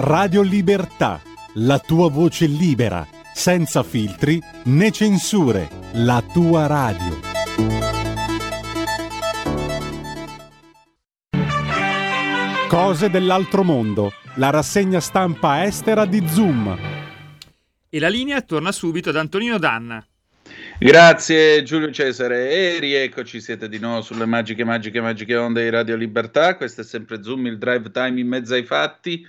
Radio Libertà, la tua voce libera, senza filtri né censure, la tua radio. Cose dell'altro mondo, la rassegna stampa estera di Zoom. E la linea torna subito ad Antonino Danna. Grazie Giulio Cesare e rieccoci, siete di nuovo sulle magiche, magiche, magiche onde di Radio Libertà. Questo è sempre Zoom, il drive time in mezzo ai fatti.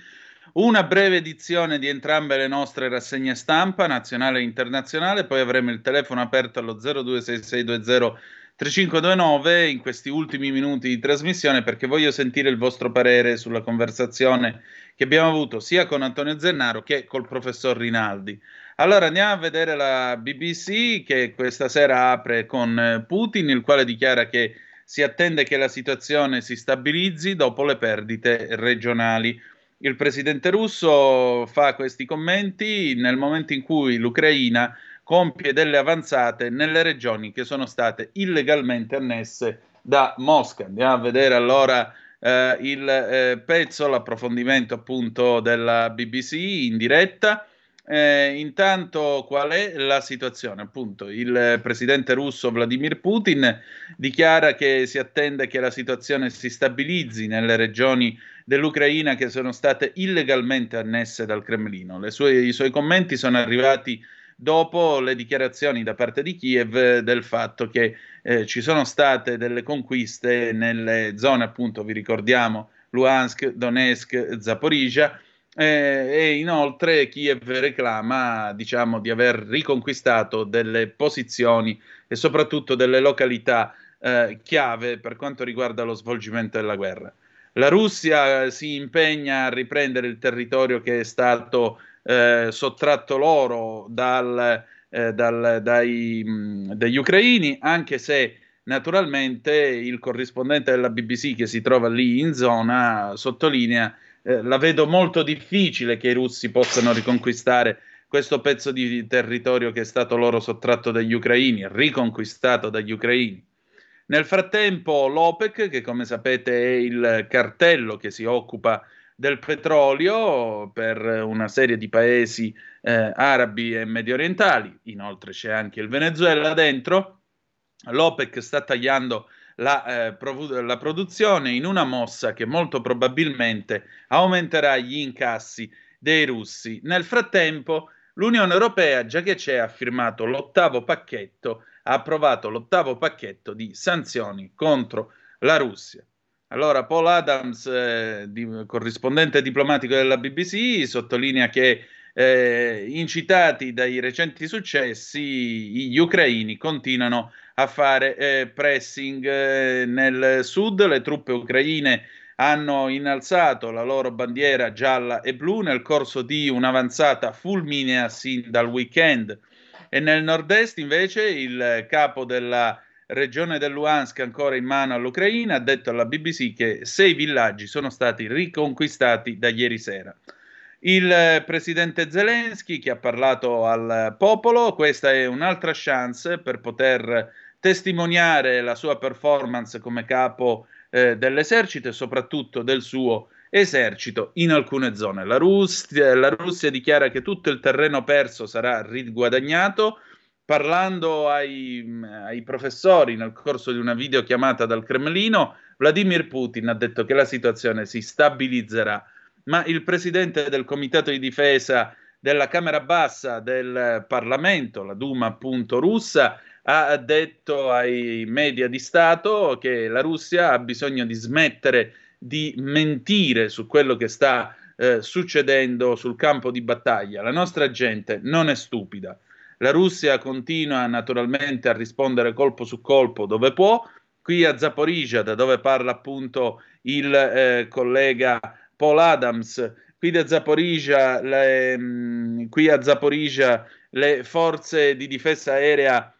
Una breve edizione di entrambe le nostre rassegne stampa, nazionale e internazionale, poi avremo il telefono aperto allo 026620 3529 in questi ultimi minuti di trasmissione perché voglio sentire il vostro parere sulla conversazione che abbiamo avuto sia con Antonio Zennaro che col professor Rinaldi. Allora andiamo a vedere la BBC che questa sera apre con eh, Putin, il quale dichiara che si attende che la situazione si stabilizzi dopo le perdite regionali. Il presidente russo fa questi commenti nel momento in cui l'Ucraina compie delle avanzate nelle regioni che sono state illegalmente annesse da Mosca. Andiamo a vedere allora eh, il eh, pezzo, l'approfondimento appunto della BBC in diretta. Eh, intanto qual è la situazione? Appunto, il presidente russo Vladimir Putin dichiara che si attende che la situazione si stabilizzi nelle regioni dell'Ucraina che sono state illegalmente annesse dal Cremlino. Sue, I suoi commenti sono arrivati dopo le dichiarazioni da parte di Kiev del fatto che eh, ci sono state delle conquiste nelle zone, appunto, vi ricordiamo, Luhansk, Donetsk, Zaporizhia. Eh, e inoltre Kiev reclama diciamo, di aver riconquistato delle posizioni e soprattutto delle località eh, chiave per quanto riguarda lo svolgimento della guerra. La Russia si impegna a riprendere il territorio che è stato eh, sottratto loro dal, eh, dal, dai, mh, dagli ucraini, anche se naturalmente il corrispondente della BBC che si trova lì in zona sottolinea eh, la vedo molto difficile che i russi possano riconquistare questo pezzo di territorio che è stato loro sottratto dagli ucraini, riconquistato dagli ucraini. Nel frattempo l'OPEC, che come sapete è il cartello che si occupa del petrolio per una serie di paesi eh, arabi e medio orientali, inoltre c'è anche il Venezuela dentro, l'OPEC sta tagliando la, eh, provu- la produzione in una mossa che molto probabilmente aumenterà gli incassi dei russi. Nel frattempo l'Unione Europea, già che c'è, ha firmato l'ottavo pacchetto, ha approvato l'ottavo pacchetto di sanzioni contro la Russia. Allora, Paul Adams, eh, di, corrispondente diplomatico della BBC, sottolinea che eh, incitati dai recenti successi, gli ucraini continuano a fare eh, pressing eh, nel sud. Le truppe ucraine hanno innalzato la loro bandiera gialla e blu nel corso di un'avanzata fulminea sin dal weekend. E nel nord-est, invece, il capo della regione del Luhansk ancora in mano all'Ucraina, ha detto alla BBC che sei villaggi sono stati riconquistati da ieri sera. Il presidente Zelensky che ha parlato al popolo, questa è un'altra chance per poter testimoniare la sua performance come capo eh, dell'esercito e soprattutto del suo esercito in alcune zone. La Russia, la Russia dichiara che tutto il terreno perso sarà riguadagnato parlando ai, ai, professori nel corso di una videochiamata dal Cremlino, Vladimir Putin ha detto che la situazione si stabilizzerà, ma il presidente del comitato di difesa della Camera Bassa del Parlamento, la Duma appunto russa, ha detto ai media di Stato che la Russia ha bisogno di smettere di mentire su quello che sta eh, succedendo sul campo di battaglia. La nostra gente non è stupida. La Russia continua naturalmente a rispondere colpo su colpo dove può. Qui a Zaporizhia, da dove parla appunto il eh, collega Paul Adams, qui, da Zaporizhia, le, mh, mm, qui a Zaporizhia le forze di difesa aerea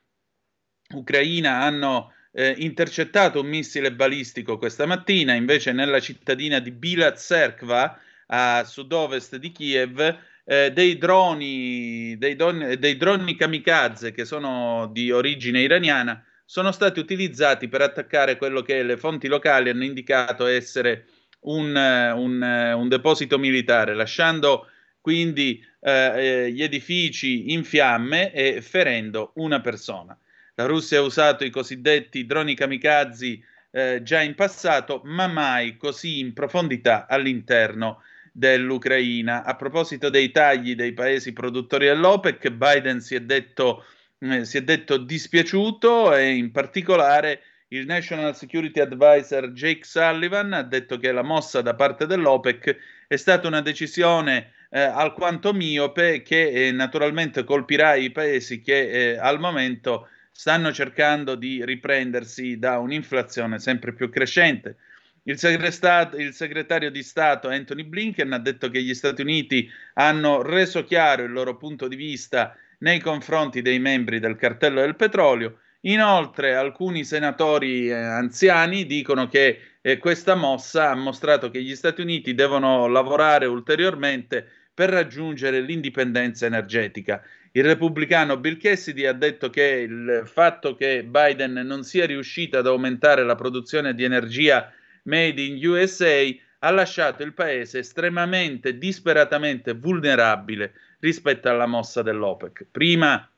ucraina hanno eh, intercettato un missile balistico questa mattina, invece nella cittadina di Bila Tserkva, a sud-ovest di Kiev, eh, dei, droni, dei, don, dei droni kamikaze che sono di origine iraniana sono stati utilizzati per attaccare quello che le fonti locali hanno indicato essere un, un, un deposito militare, lasciando quindi eh, eh gli edifici in fiamme e ferendo una persona. La Russia ha usato i cosiddetti droni kamikaze eh, già in passato, ma mai così in profondità all'interno dell'Ucraina. A proposito dei tagli dei paesi produttori dell'OPEC, Biden si è detto, eh, si è detto dispiaciuto e in particolare il National Security Advisor Jake Sullivan ha detto che la mossa da parte dell'OPEC è stata una decisione eh, alquanto miope che eh, naturalmente colpirà i paesi che eh, al momento stanno cercando di riprendersi da un'inflazione sempre più crescente. Il, segretario, il segretario di Stato Anthony Blinken ha detto che gli Stati Uniti hanno reso chiaro il loro punto di vista nei confronti dei membri del cartello del petrolio. Inoltre, alcuni senatori eh, anziani dicono che eh, questa mossa ha mostrato che gli Stati Uniti devono lavorare ulteriormente per raggiungere l'indipendenza energetica il repubblicano Bill Cassidy ha detto che il fatto che Biden non sia riuscito ad aumentare la produzione di energia made in USA ha lasciato il paese estremamente, disperatamente vulnerabile rispetto alla mossa dell'OPEC. Prima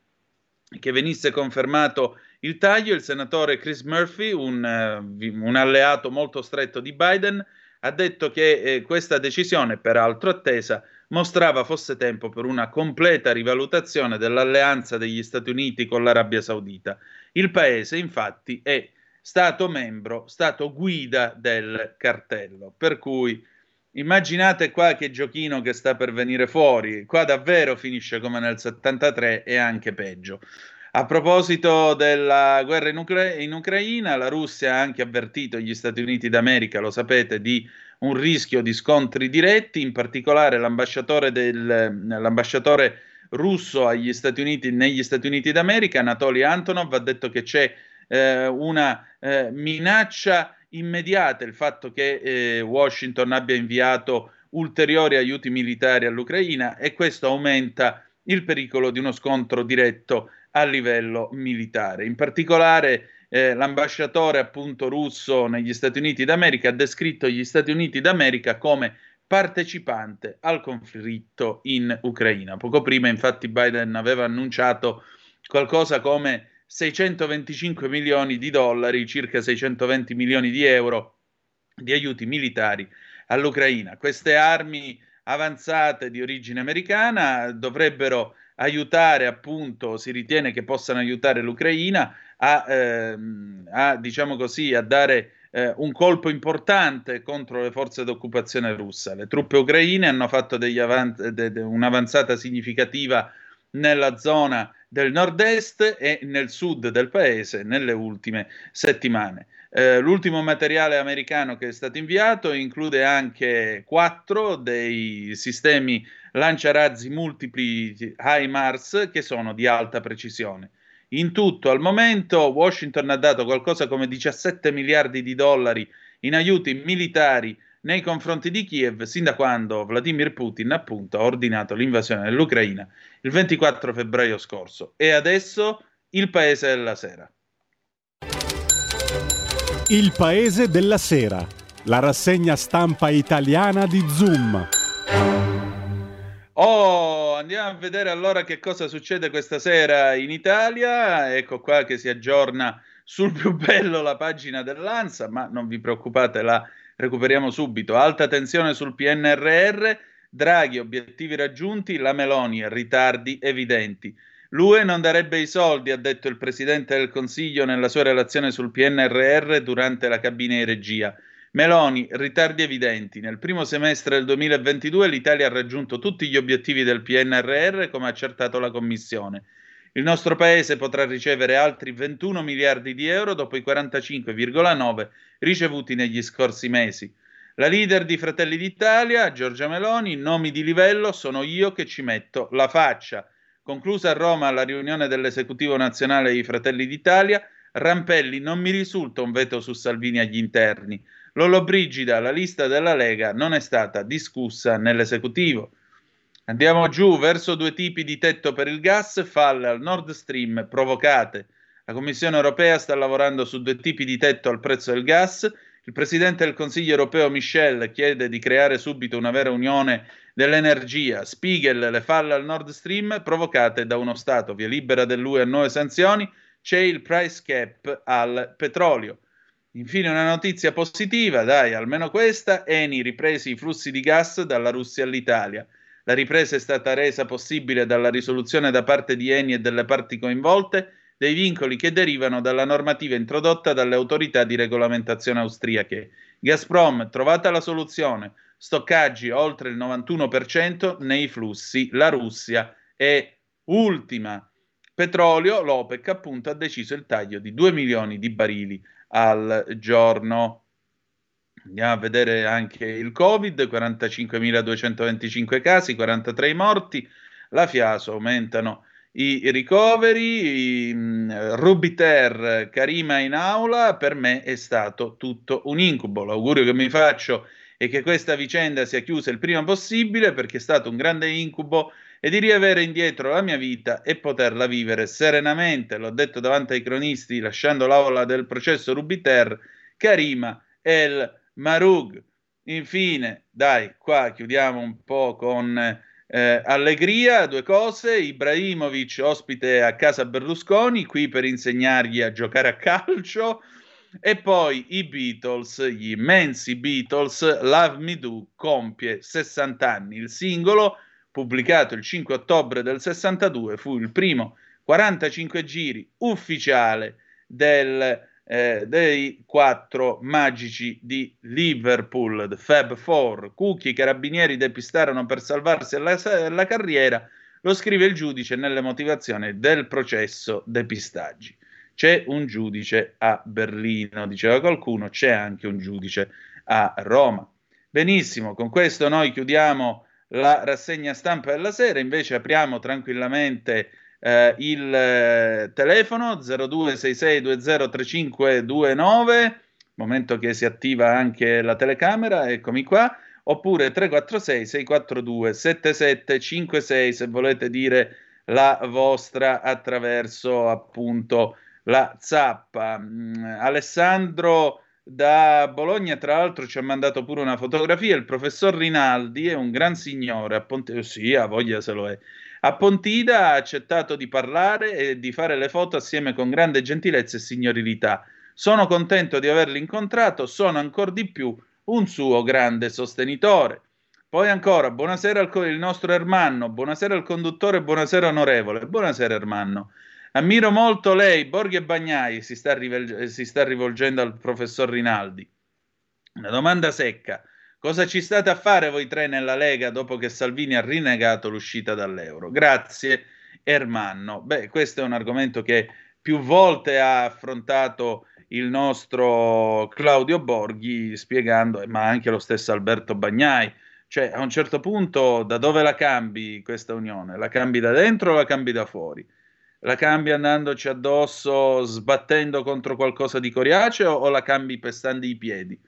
che venisse confermato il taglio, il senatore Chris Murphy, un, uh, un alleato molto stretto di Biden, ha detto che eh, questa decisione, peraltro attesa, mostrava fosse tempo per una completa rivalutazione dell'alleanza degli Stati Uniti con l'Arabia Saudita. Il paese, infatti, è stato membro, stato guida del cartello. Per cui immaginate qua che giochino che sta per venire fuori. Qua davvero finisce come nel 73 e anche peggio. A proposito della guerra in, Ucra- in, Ucraina, la Russia ha anche avvertito gli Stati Uniti d'America, lo sapete, di un rischio di scontri diretti, in particolare l'ambasciatore, del, l'ambasciatore russo Stati Uniti, negli Stati Uniti d'America, Anatoly Antonov, ha detto che c'è eh, una eh, minaccia immediata, il fatto che eh, Washington abbia inviato ulteriori aiuti militari all'Ucraina e questo aumenta il pericolo di uno scontro diretto a livello militare. In particolare eh, l'ambasciatore appunto russo negli Stati Uniti d'America ha descritto gli Stati Uniti d'America come partecipante al conflitto in Ucraina. Poco prima infatti Biden aveva annunciato qualcosa come 625 milioni di dollari, circa 620 milioni di euro di aiuti militari all'Ucraina. Queste armi avanzate di origine americana dovrebbero aiutare appunto, si ritiene che possano aiutare l'Ucraina a, ehm, a diciamo così, a dare eh, un colpo importante contro le forze d'occupazione russa. Le truppe ucraine hanno fatto avanz- de- de- un'avanzata significativa nella zona del nord-est e nel sud del paese nelle ultime settimane. Eh, l'ultimo materiale americano che è stato inviato include anche quattro dei sistemi lanciarazzi multipli HIMARS che sono di alta precisione. In tutto, al momento, Washington ha dato qualcosa come 17 miliardi di dollari in aiuti militari nei confronti di Kiev sin da quando Vladimir Putin appunto ha ordinato l'invasione dell'Ucraina il 24 febbraio scorso. E adesso il paese della sera. Il paese della sera, la rassegna stampa italiana di Zoom. Oh, andiamo a vedere allora che cosa succede questa sera in Italia. Ecco qua che si aggiorna sul più bello la pagina dell'ANSA, ma non vi preoccupate, la recuperiamo subito. Alta tensione sul PNRR, Draghi, obiettivi raggiunti, la Meloni, ritardi evidenti. L'UE non darebbe i soldi, ha detto il Presidente del Consiglio nella sua relazione sul PNRR durante la cabina di regia. Meloni, ritardi evidenti. Nel primo semestre del 2022 l'Italia ha raggiunto tutti gli obiettivi del PNRR, come ha accertato la Commissione. Il nostro Paese potrà ricevere altri 21 miliardi di euro dopo i 45,9 ricevuti negli scorsi mesi. La leader di Fratelli d'Italia, Giorgia Meloni, nomi di livello sono io che ci metto la faccia. Conclusa a Roma la riunione dell'esecutivo nazionale di Fratelli d'Italia, Rampelli non mi risulta un veto su Salvini agli interni. Lollobrigida, la lista della Lega non è stata discussa nell'esecutivo. Andiamo giù verso due tipi di tetto per il gas, falle al Nord Stream provocate. La Commissione europea sta lavorando su due tipi di tetto al prezzo del gas. Il Presidente del Consiglio europeo Michel chiede di creare subito una vera unione dell'energia. Spiegel, le falle al Nord Stream provocate da uno Stato, via libera dell'UE a nuove sanzioni, c'è il price cap al petrolio. Infine una notizia positiva, dai, almeno questa, Eni ripresi i flussi di gas dalla Russia all'Italia. La ripresa è stata resa possibile dalla risoluzione da parte di Eni e delle parti coinvolte dei vincoli che derivano dalla normativa introdotta dalle autorità di regolamentazione austriache. Gazprom, trovata la soluzione, stoccaggi oltre il 91% nei flussi, la Russia è ultima. Petrolio, l'OPEC appunto ha deciso il taglio di 2 milioni di barili al giorno. Andiamo a vedere anche il Covid, 45.225 casi, 43 morti, la Fiaso aumentano i ricoveri, mm, Rubiter, Karima in aula, per me è stato tutto un incubo. L'augurio che mi faccio è che questa vicenda sia chiusa il prima possibile perché è stato un grande incubo e di riavere indietro la mia vita e poterla vivere serenamente. L'ho detto davanti ai cronisti lasciando l'aula del processo Rubiter, Karima El Marug. Infine, dai, qua chiudiamo un po' con eh, allegria, due cose. Ibrahimovic ospite a casa Berlusconi, qui per insegnargli a giocare a calcio. E poi i Beatles, gli immensi Beatles, Love Me Do compie 60 anni. Il singolo pubblicato il 5 ottobre del 62, fu il primo 45 giri ufficiale del, eh, dei quattro magici di Liverpool, The Fab Four. Cucchi e carabinieri depistarono per salvarsi la, la carriera, lo scrive il giudice nelle motivazioni del processo depistaggi. C'è un giudice a Berlino, diceva qualcuno, c'è anche un giudice a Roma. Benissimo, con questo noi chiudiamo la rassegna stampa della sera, invece apriamo tranquillamente eh, il eh, telefono 0266203529, momento che si attiva anche la telecamera, eccomi qua, oppure 346 642 7756 se volete dire la vostra attraverso appunto la zappa. Mm, Alessandro da Bologna, tra l'altro, ci ha mandato pure una fotografia. Il professor Rinaldi è un gran signore. A Ponte... Sì, a voglia se lo è. A Pontida ha accettato di parlare e di fare le foto assieme con grande gentilezza e signorilità. Sono contento di averlo incontrato, sono ancora di più un suo grande sostenitore. Poi ancora, buonasera al il nostro Ermanno, buonasera al conduttore, buonasera onorevole, buonasera Ermanno. Ammiro molto lei, Borghi e Bagnai, si sta, rivolg- si sta rivolgendo al professor Rinaldi. Una domanda secca. Cosa ci state a fare voi tre nella Lega dopo che Salvini ha rinnegato l'uscita dall'euro? Grazie, Ermanno. Beh, questo è un argomento che più volte ha affrontato il nostro Claudio Borghi, spiegando, ma anche lo stesso Alberto Bagnai. Cioè, a un certo punto, da dove la cambi questa unione? La cambi da dentro o la cambi da fuori? La cambi andandoci addosso, sbattendo contro qualcosa di coriaceo o la cambi pestando i piedi?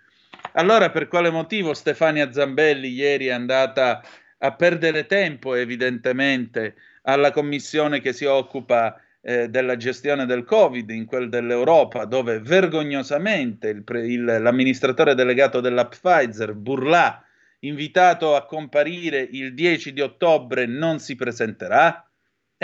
Allora, per quale motivo Stefania Zambelli ieri è andata a perdere tempo, evidentemente, alla commissione che si occupa eh, della gestione del Covid, in quel dell'Europa, dove vergognosamente il pre- il, l'amministratore delegato della Pfizer, Burlà, invitato a comparire il 10 di ottobre, non si presenterà?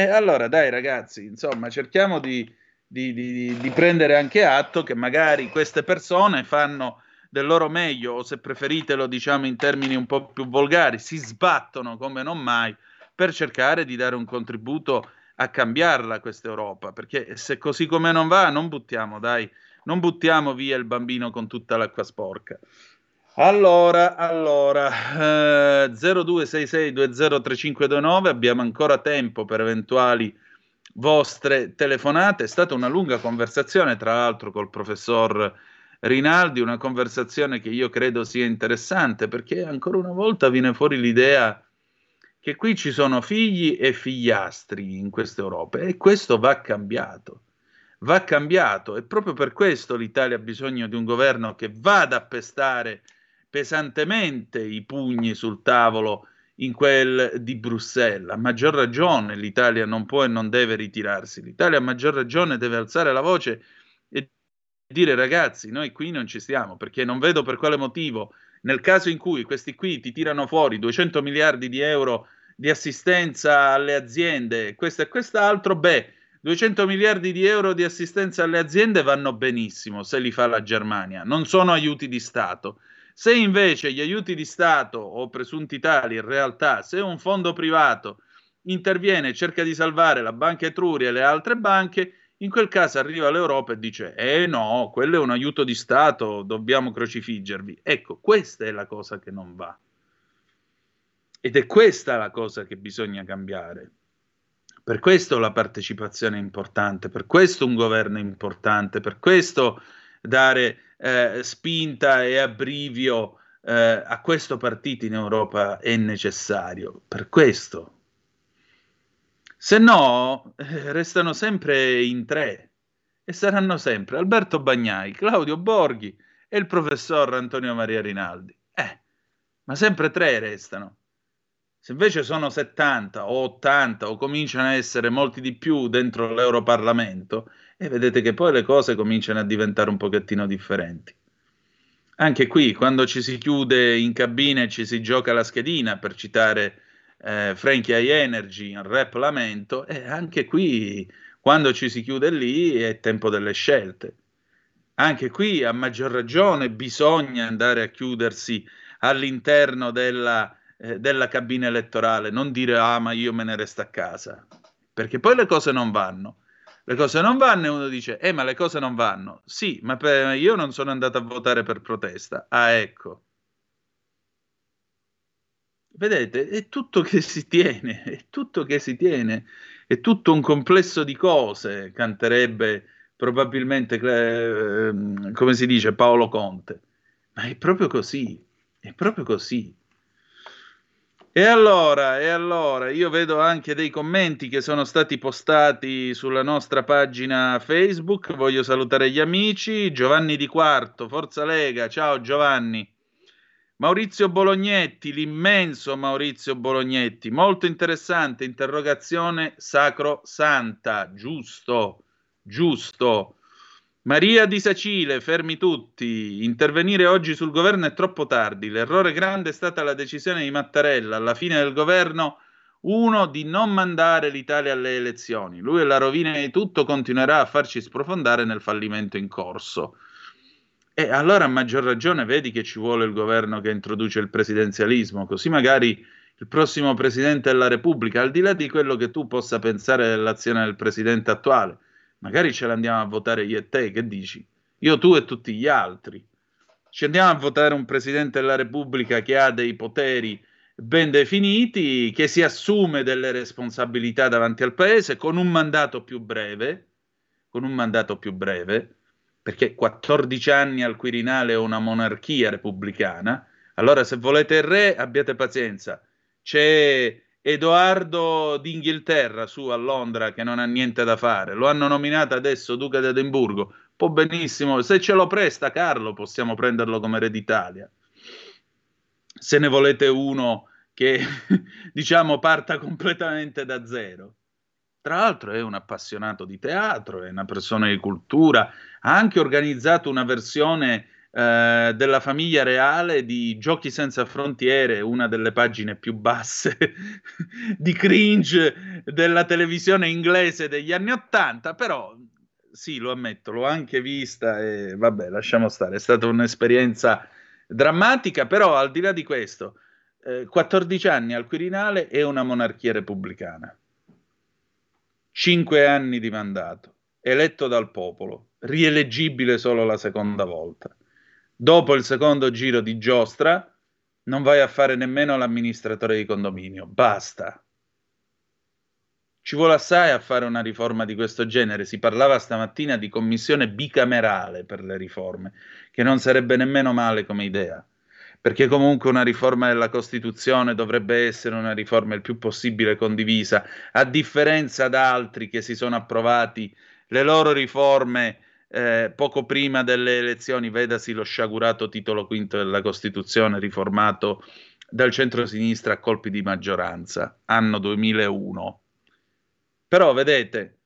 E allora dai ragazzi, insomma, cerchiamo di, di, di, di, prendere anche atto che magari queste persone fanno del loro meglio, o se preferite lo diciamo in termini un po' più volgari, si sbattono come non mai per cercare di dare un contributo a cambiarla questa Europa, perché se così come non va, non buttiamo, dai, non buttiamo via il bambino con tutta l'acqua sporca. Allora, allora, eh, 0266203529, abbiamo ancora tempo per eventuali vostre telefonate. È stata una lunga conversazione, tra l'altro, col professor Rinaldi, una conversazione che io credo sia interessante perché ancora una volta viene fuori l'idea che qui ci sono figli e figliastri in questa Europa e questo va cambiato. Va cambiato e proprio per questo l'Italia ha bisogno di un governo che vada a pestare pesantemente i pugni sul tavolo in quel di Bruxelles. A maggior ragione l'Italia non può e non deve ritirarsi. L'Italia a maggior ragione deve alzare la voce e dire ragazzi, noi qui non ci stiamo perché non vedo per quale motivo nel caso in cui questi qui ti tirano fuori 200 miliardi di euro di assistenza alle aziende, questo e quest'altro, beh, 200 miliardi di euro di assistenza alle aziende vanno benissimo se li fa la Germania, non sono aiuti di Stato. Se invece gli aiuti di Stato o presunti tali in realtà, se un fondo privato interviene e cerca di salvare la Banca Etruria e le altre banche, in quel caso arriva l'Europa e dice: Eh no, quello è un aiuto di Stato, dobbiamo crocifiggervi. Ecco, questa è la cosa che non va. Ed è questa la cosa che bisogna cambiare. Per questo la partecipazione è importante, per questo un governo è importante, per questo dare eh, spinta e abbrivio eh, a questo partito in Europa è necessario. Per questo. Se no, eh, restano sempre in tre e saranno sempre Alberto Bagnai, Claudio Borghi e il professor Antonio Maria Rinaldi. Eh, ma sempre tre restano. Se invece sono 70 o 80 o cominciano a essere molti di più dentro l'Europarlamento, e vedete che poi le cose cominciano a diventare un pochettino differenti. Anche qui, quando ci si chiude in cabina e ci si gioca la schedina, per citare eh, Frankie High Energy in rap lamento, e anche qui quando ci si chiude lì è tempo delle scelte. Anche qui a maggior ragione bisogna andare a chiudersi all'interno della, eh, della cabina elettorale, non dire ah ma io me ne resto a casa, perché poi le cose non vanno. Le cose non vanno e uno dice eh ma le cose non vanno. Sì, ma per, io non sono andato a votare per protesta. Ah ecco. Vedete, è tutto che si tiene, è tutto che si tiene, è tutto un complesso di cose, canterebbe probabilmente, eh, come si dice, Paolo Conte. Ma è proprio così, è proprio così. E allora, e allora, io vedo anche dei commenti che sono stati postati sulla nostra pagina Facebook. Voglio salutare gli amici. Giovanni Di Quarto, Forza Lega. Ciao Giovanni. Maurizio Bolognetti, l'immenso Maurizio Bolognetti, molto interessante, interrogazione sacro-santa, giusto, giusto. Maria di Sacile, fermi tutti, intervenire oggi sul governo è troppo tardi, l'errore grande è stata la decisione di Mattarella alla fine del governo, uno, di non mandare l'Italia alle elezioni. Lui è la rovina di tutto, continuerà a farci sprofondare nel fallimento in corso. E allora a maggior ragione vedi che ci vuole il governo che introduce il presidenzialismo, così magari il prossimo presidente della Repubblica, al di là di quello che tu possa pensare dell'azione del presidente attuale, magari ce l'andiamo a votare io e te, che dici? Io, tu e tutti gli altri. Ci andiamo a votare un presidente della Repubblica che ha dei poteri ben definiti, che si assume delle responsabilità davanti al paese con un mandato più breve, con un mandato più breve, perché 14 anni al Quirinale è una monarchia repubblicana. Allora, se volete il re, abbiate pazienza. C'è Edoardo d'Inghilterra su a Londra che non ha niente da fare. Lo hanno nominato adesso Duca d'Edimburgo. Può benissimo, se ce lo presta Carlo, possiamo prenderlo come re d'Italia. Se ne volete uno che, diciamo, parta completamente da zero. Tra l'altro è un appassionato di teatro, è una persona di cultura, ha anche organizzato una versione eh, della famiglia reale di Giochi senza frontiere, una delle pagine più basse di cringe della televisione inglese degli anni Ottanta, però sì, lo ammetto, l'ho anche vista e vabbè, lasciamo stare, è stata un'esperienza drammatica, però al di là di questo, eh, 14 anni al Quirinale e una monarchia repubblicana. 5 anni di mandato, eletto dal popolo, rieleggibile solo la seconda volta. Dopo il secondo giro di giostra non vai a fare nemmeno l'amministratore di condominio, basta. Ci vuole assai a fare una riforma di questo genere. Si parlava stamattina di commissione bicamerale per le riforme, che non sarebbe nemmeno male come idea, perché comunque una riforma della Costituzione dovrebbe essere una riforma il più possibile condivisa, a differenza da altri che si sono approvati le loro riforme eh, poco prima delle elezioni, vedasi lo sciagurato titolo quinto della Costituzione riformato dal centro-sinistra a colpi di maggioranza, anno 2001. Però vedete,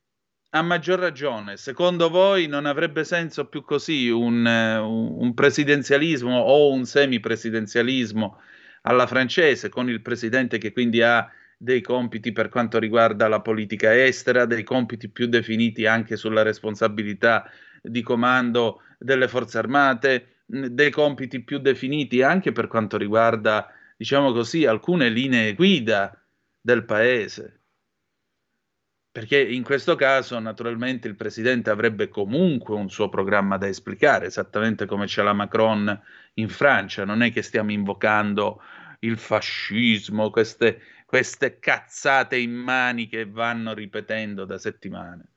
a maggior ragione, secondo voi non avrebbe senso più così un, un presidenzialismo o un semipresidenzialismo alla francese, con il presidente che quindi ha dei compiti per quanto riguarda la politica estera, dei compiti più definiti anche sulla responsabilità di comando delle forze armate, dei compiti più definiti anche per quanto riguarda, diciamo così, alcune linee guida del paese. Perché in questo caso, naturalmente, il presidente avrebbe comunque un suo programma da esplicare, esattamente come c'è la Macron in Francia. Non è che stiamo invocando il fascismo, queste, queste cazzate in mani che vanno ripetendo da settimane.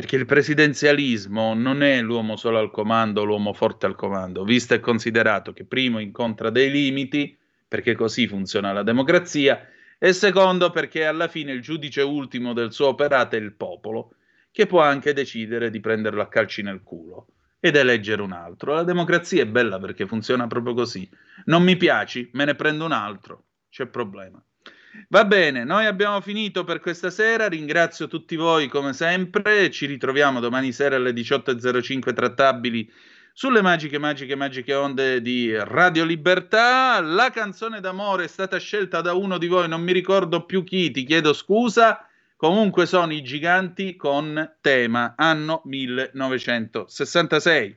Perché il presidenzialismo non è l'uomo solo al comando, l'uomo forte al comando, visto e considerato che primo incontra dei limiti, perché così funziona la democrazia, e secondo perché alla fine il giudice ultimo del suo operato è il popolo, che può anche decidere di prenderlo a calci nel culo ed eleggere un altro. La democrazia è bella perché funziona proprio così. Non mi piaci, me ne prendo un altro, c'è problema. Va bene, noi abbiamo finito per questa sera, ringrazio tutti voi come sempre, ci ritroviamo domani sera alle 18.05 trattabili sulle magiche, magiche, magiche onde di Radio Libertà. La canzone d'amore è stata scelta da uno di voi, non mi ricordo più chi, ti chiedo scusa. Comunque sono i giganti con tema anno 1966.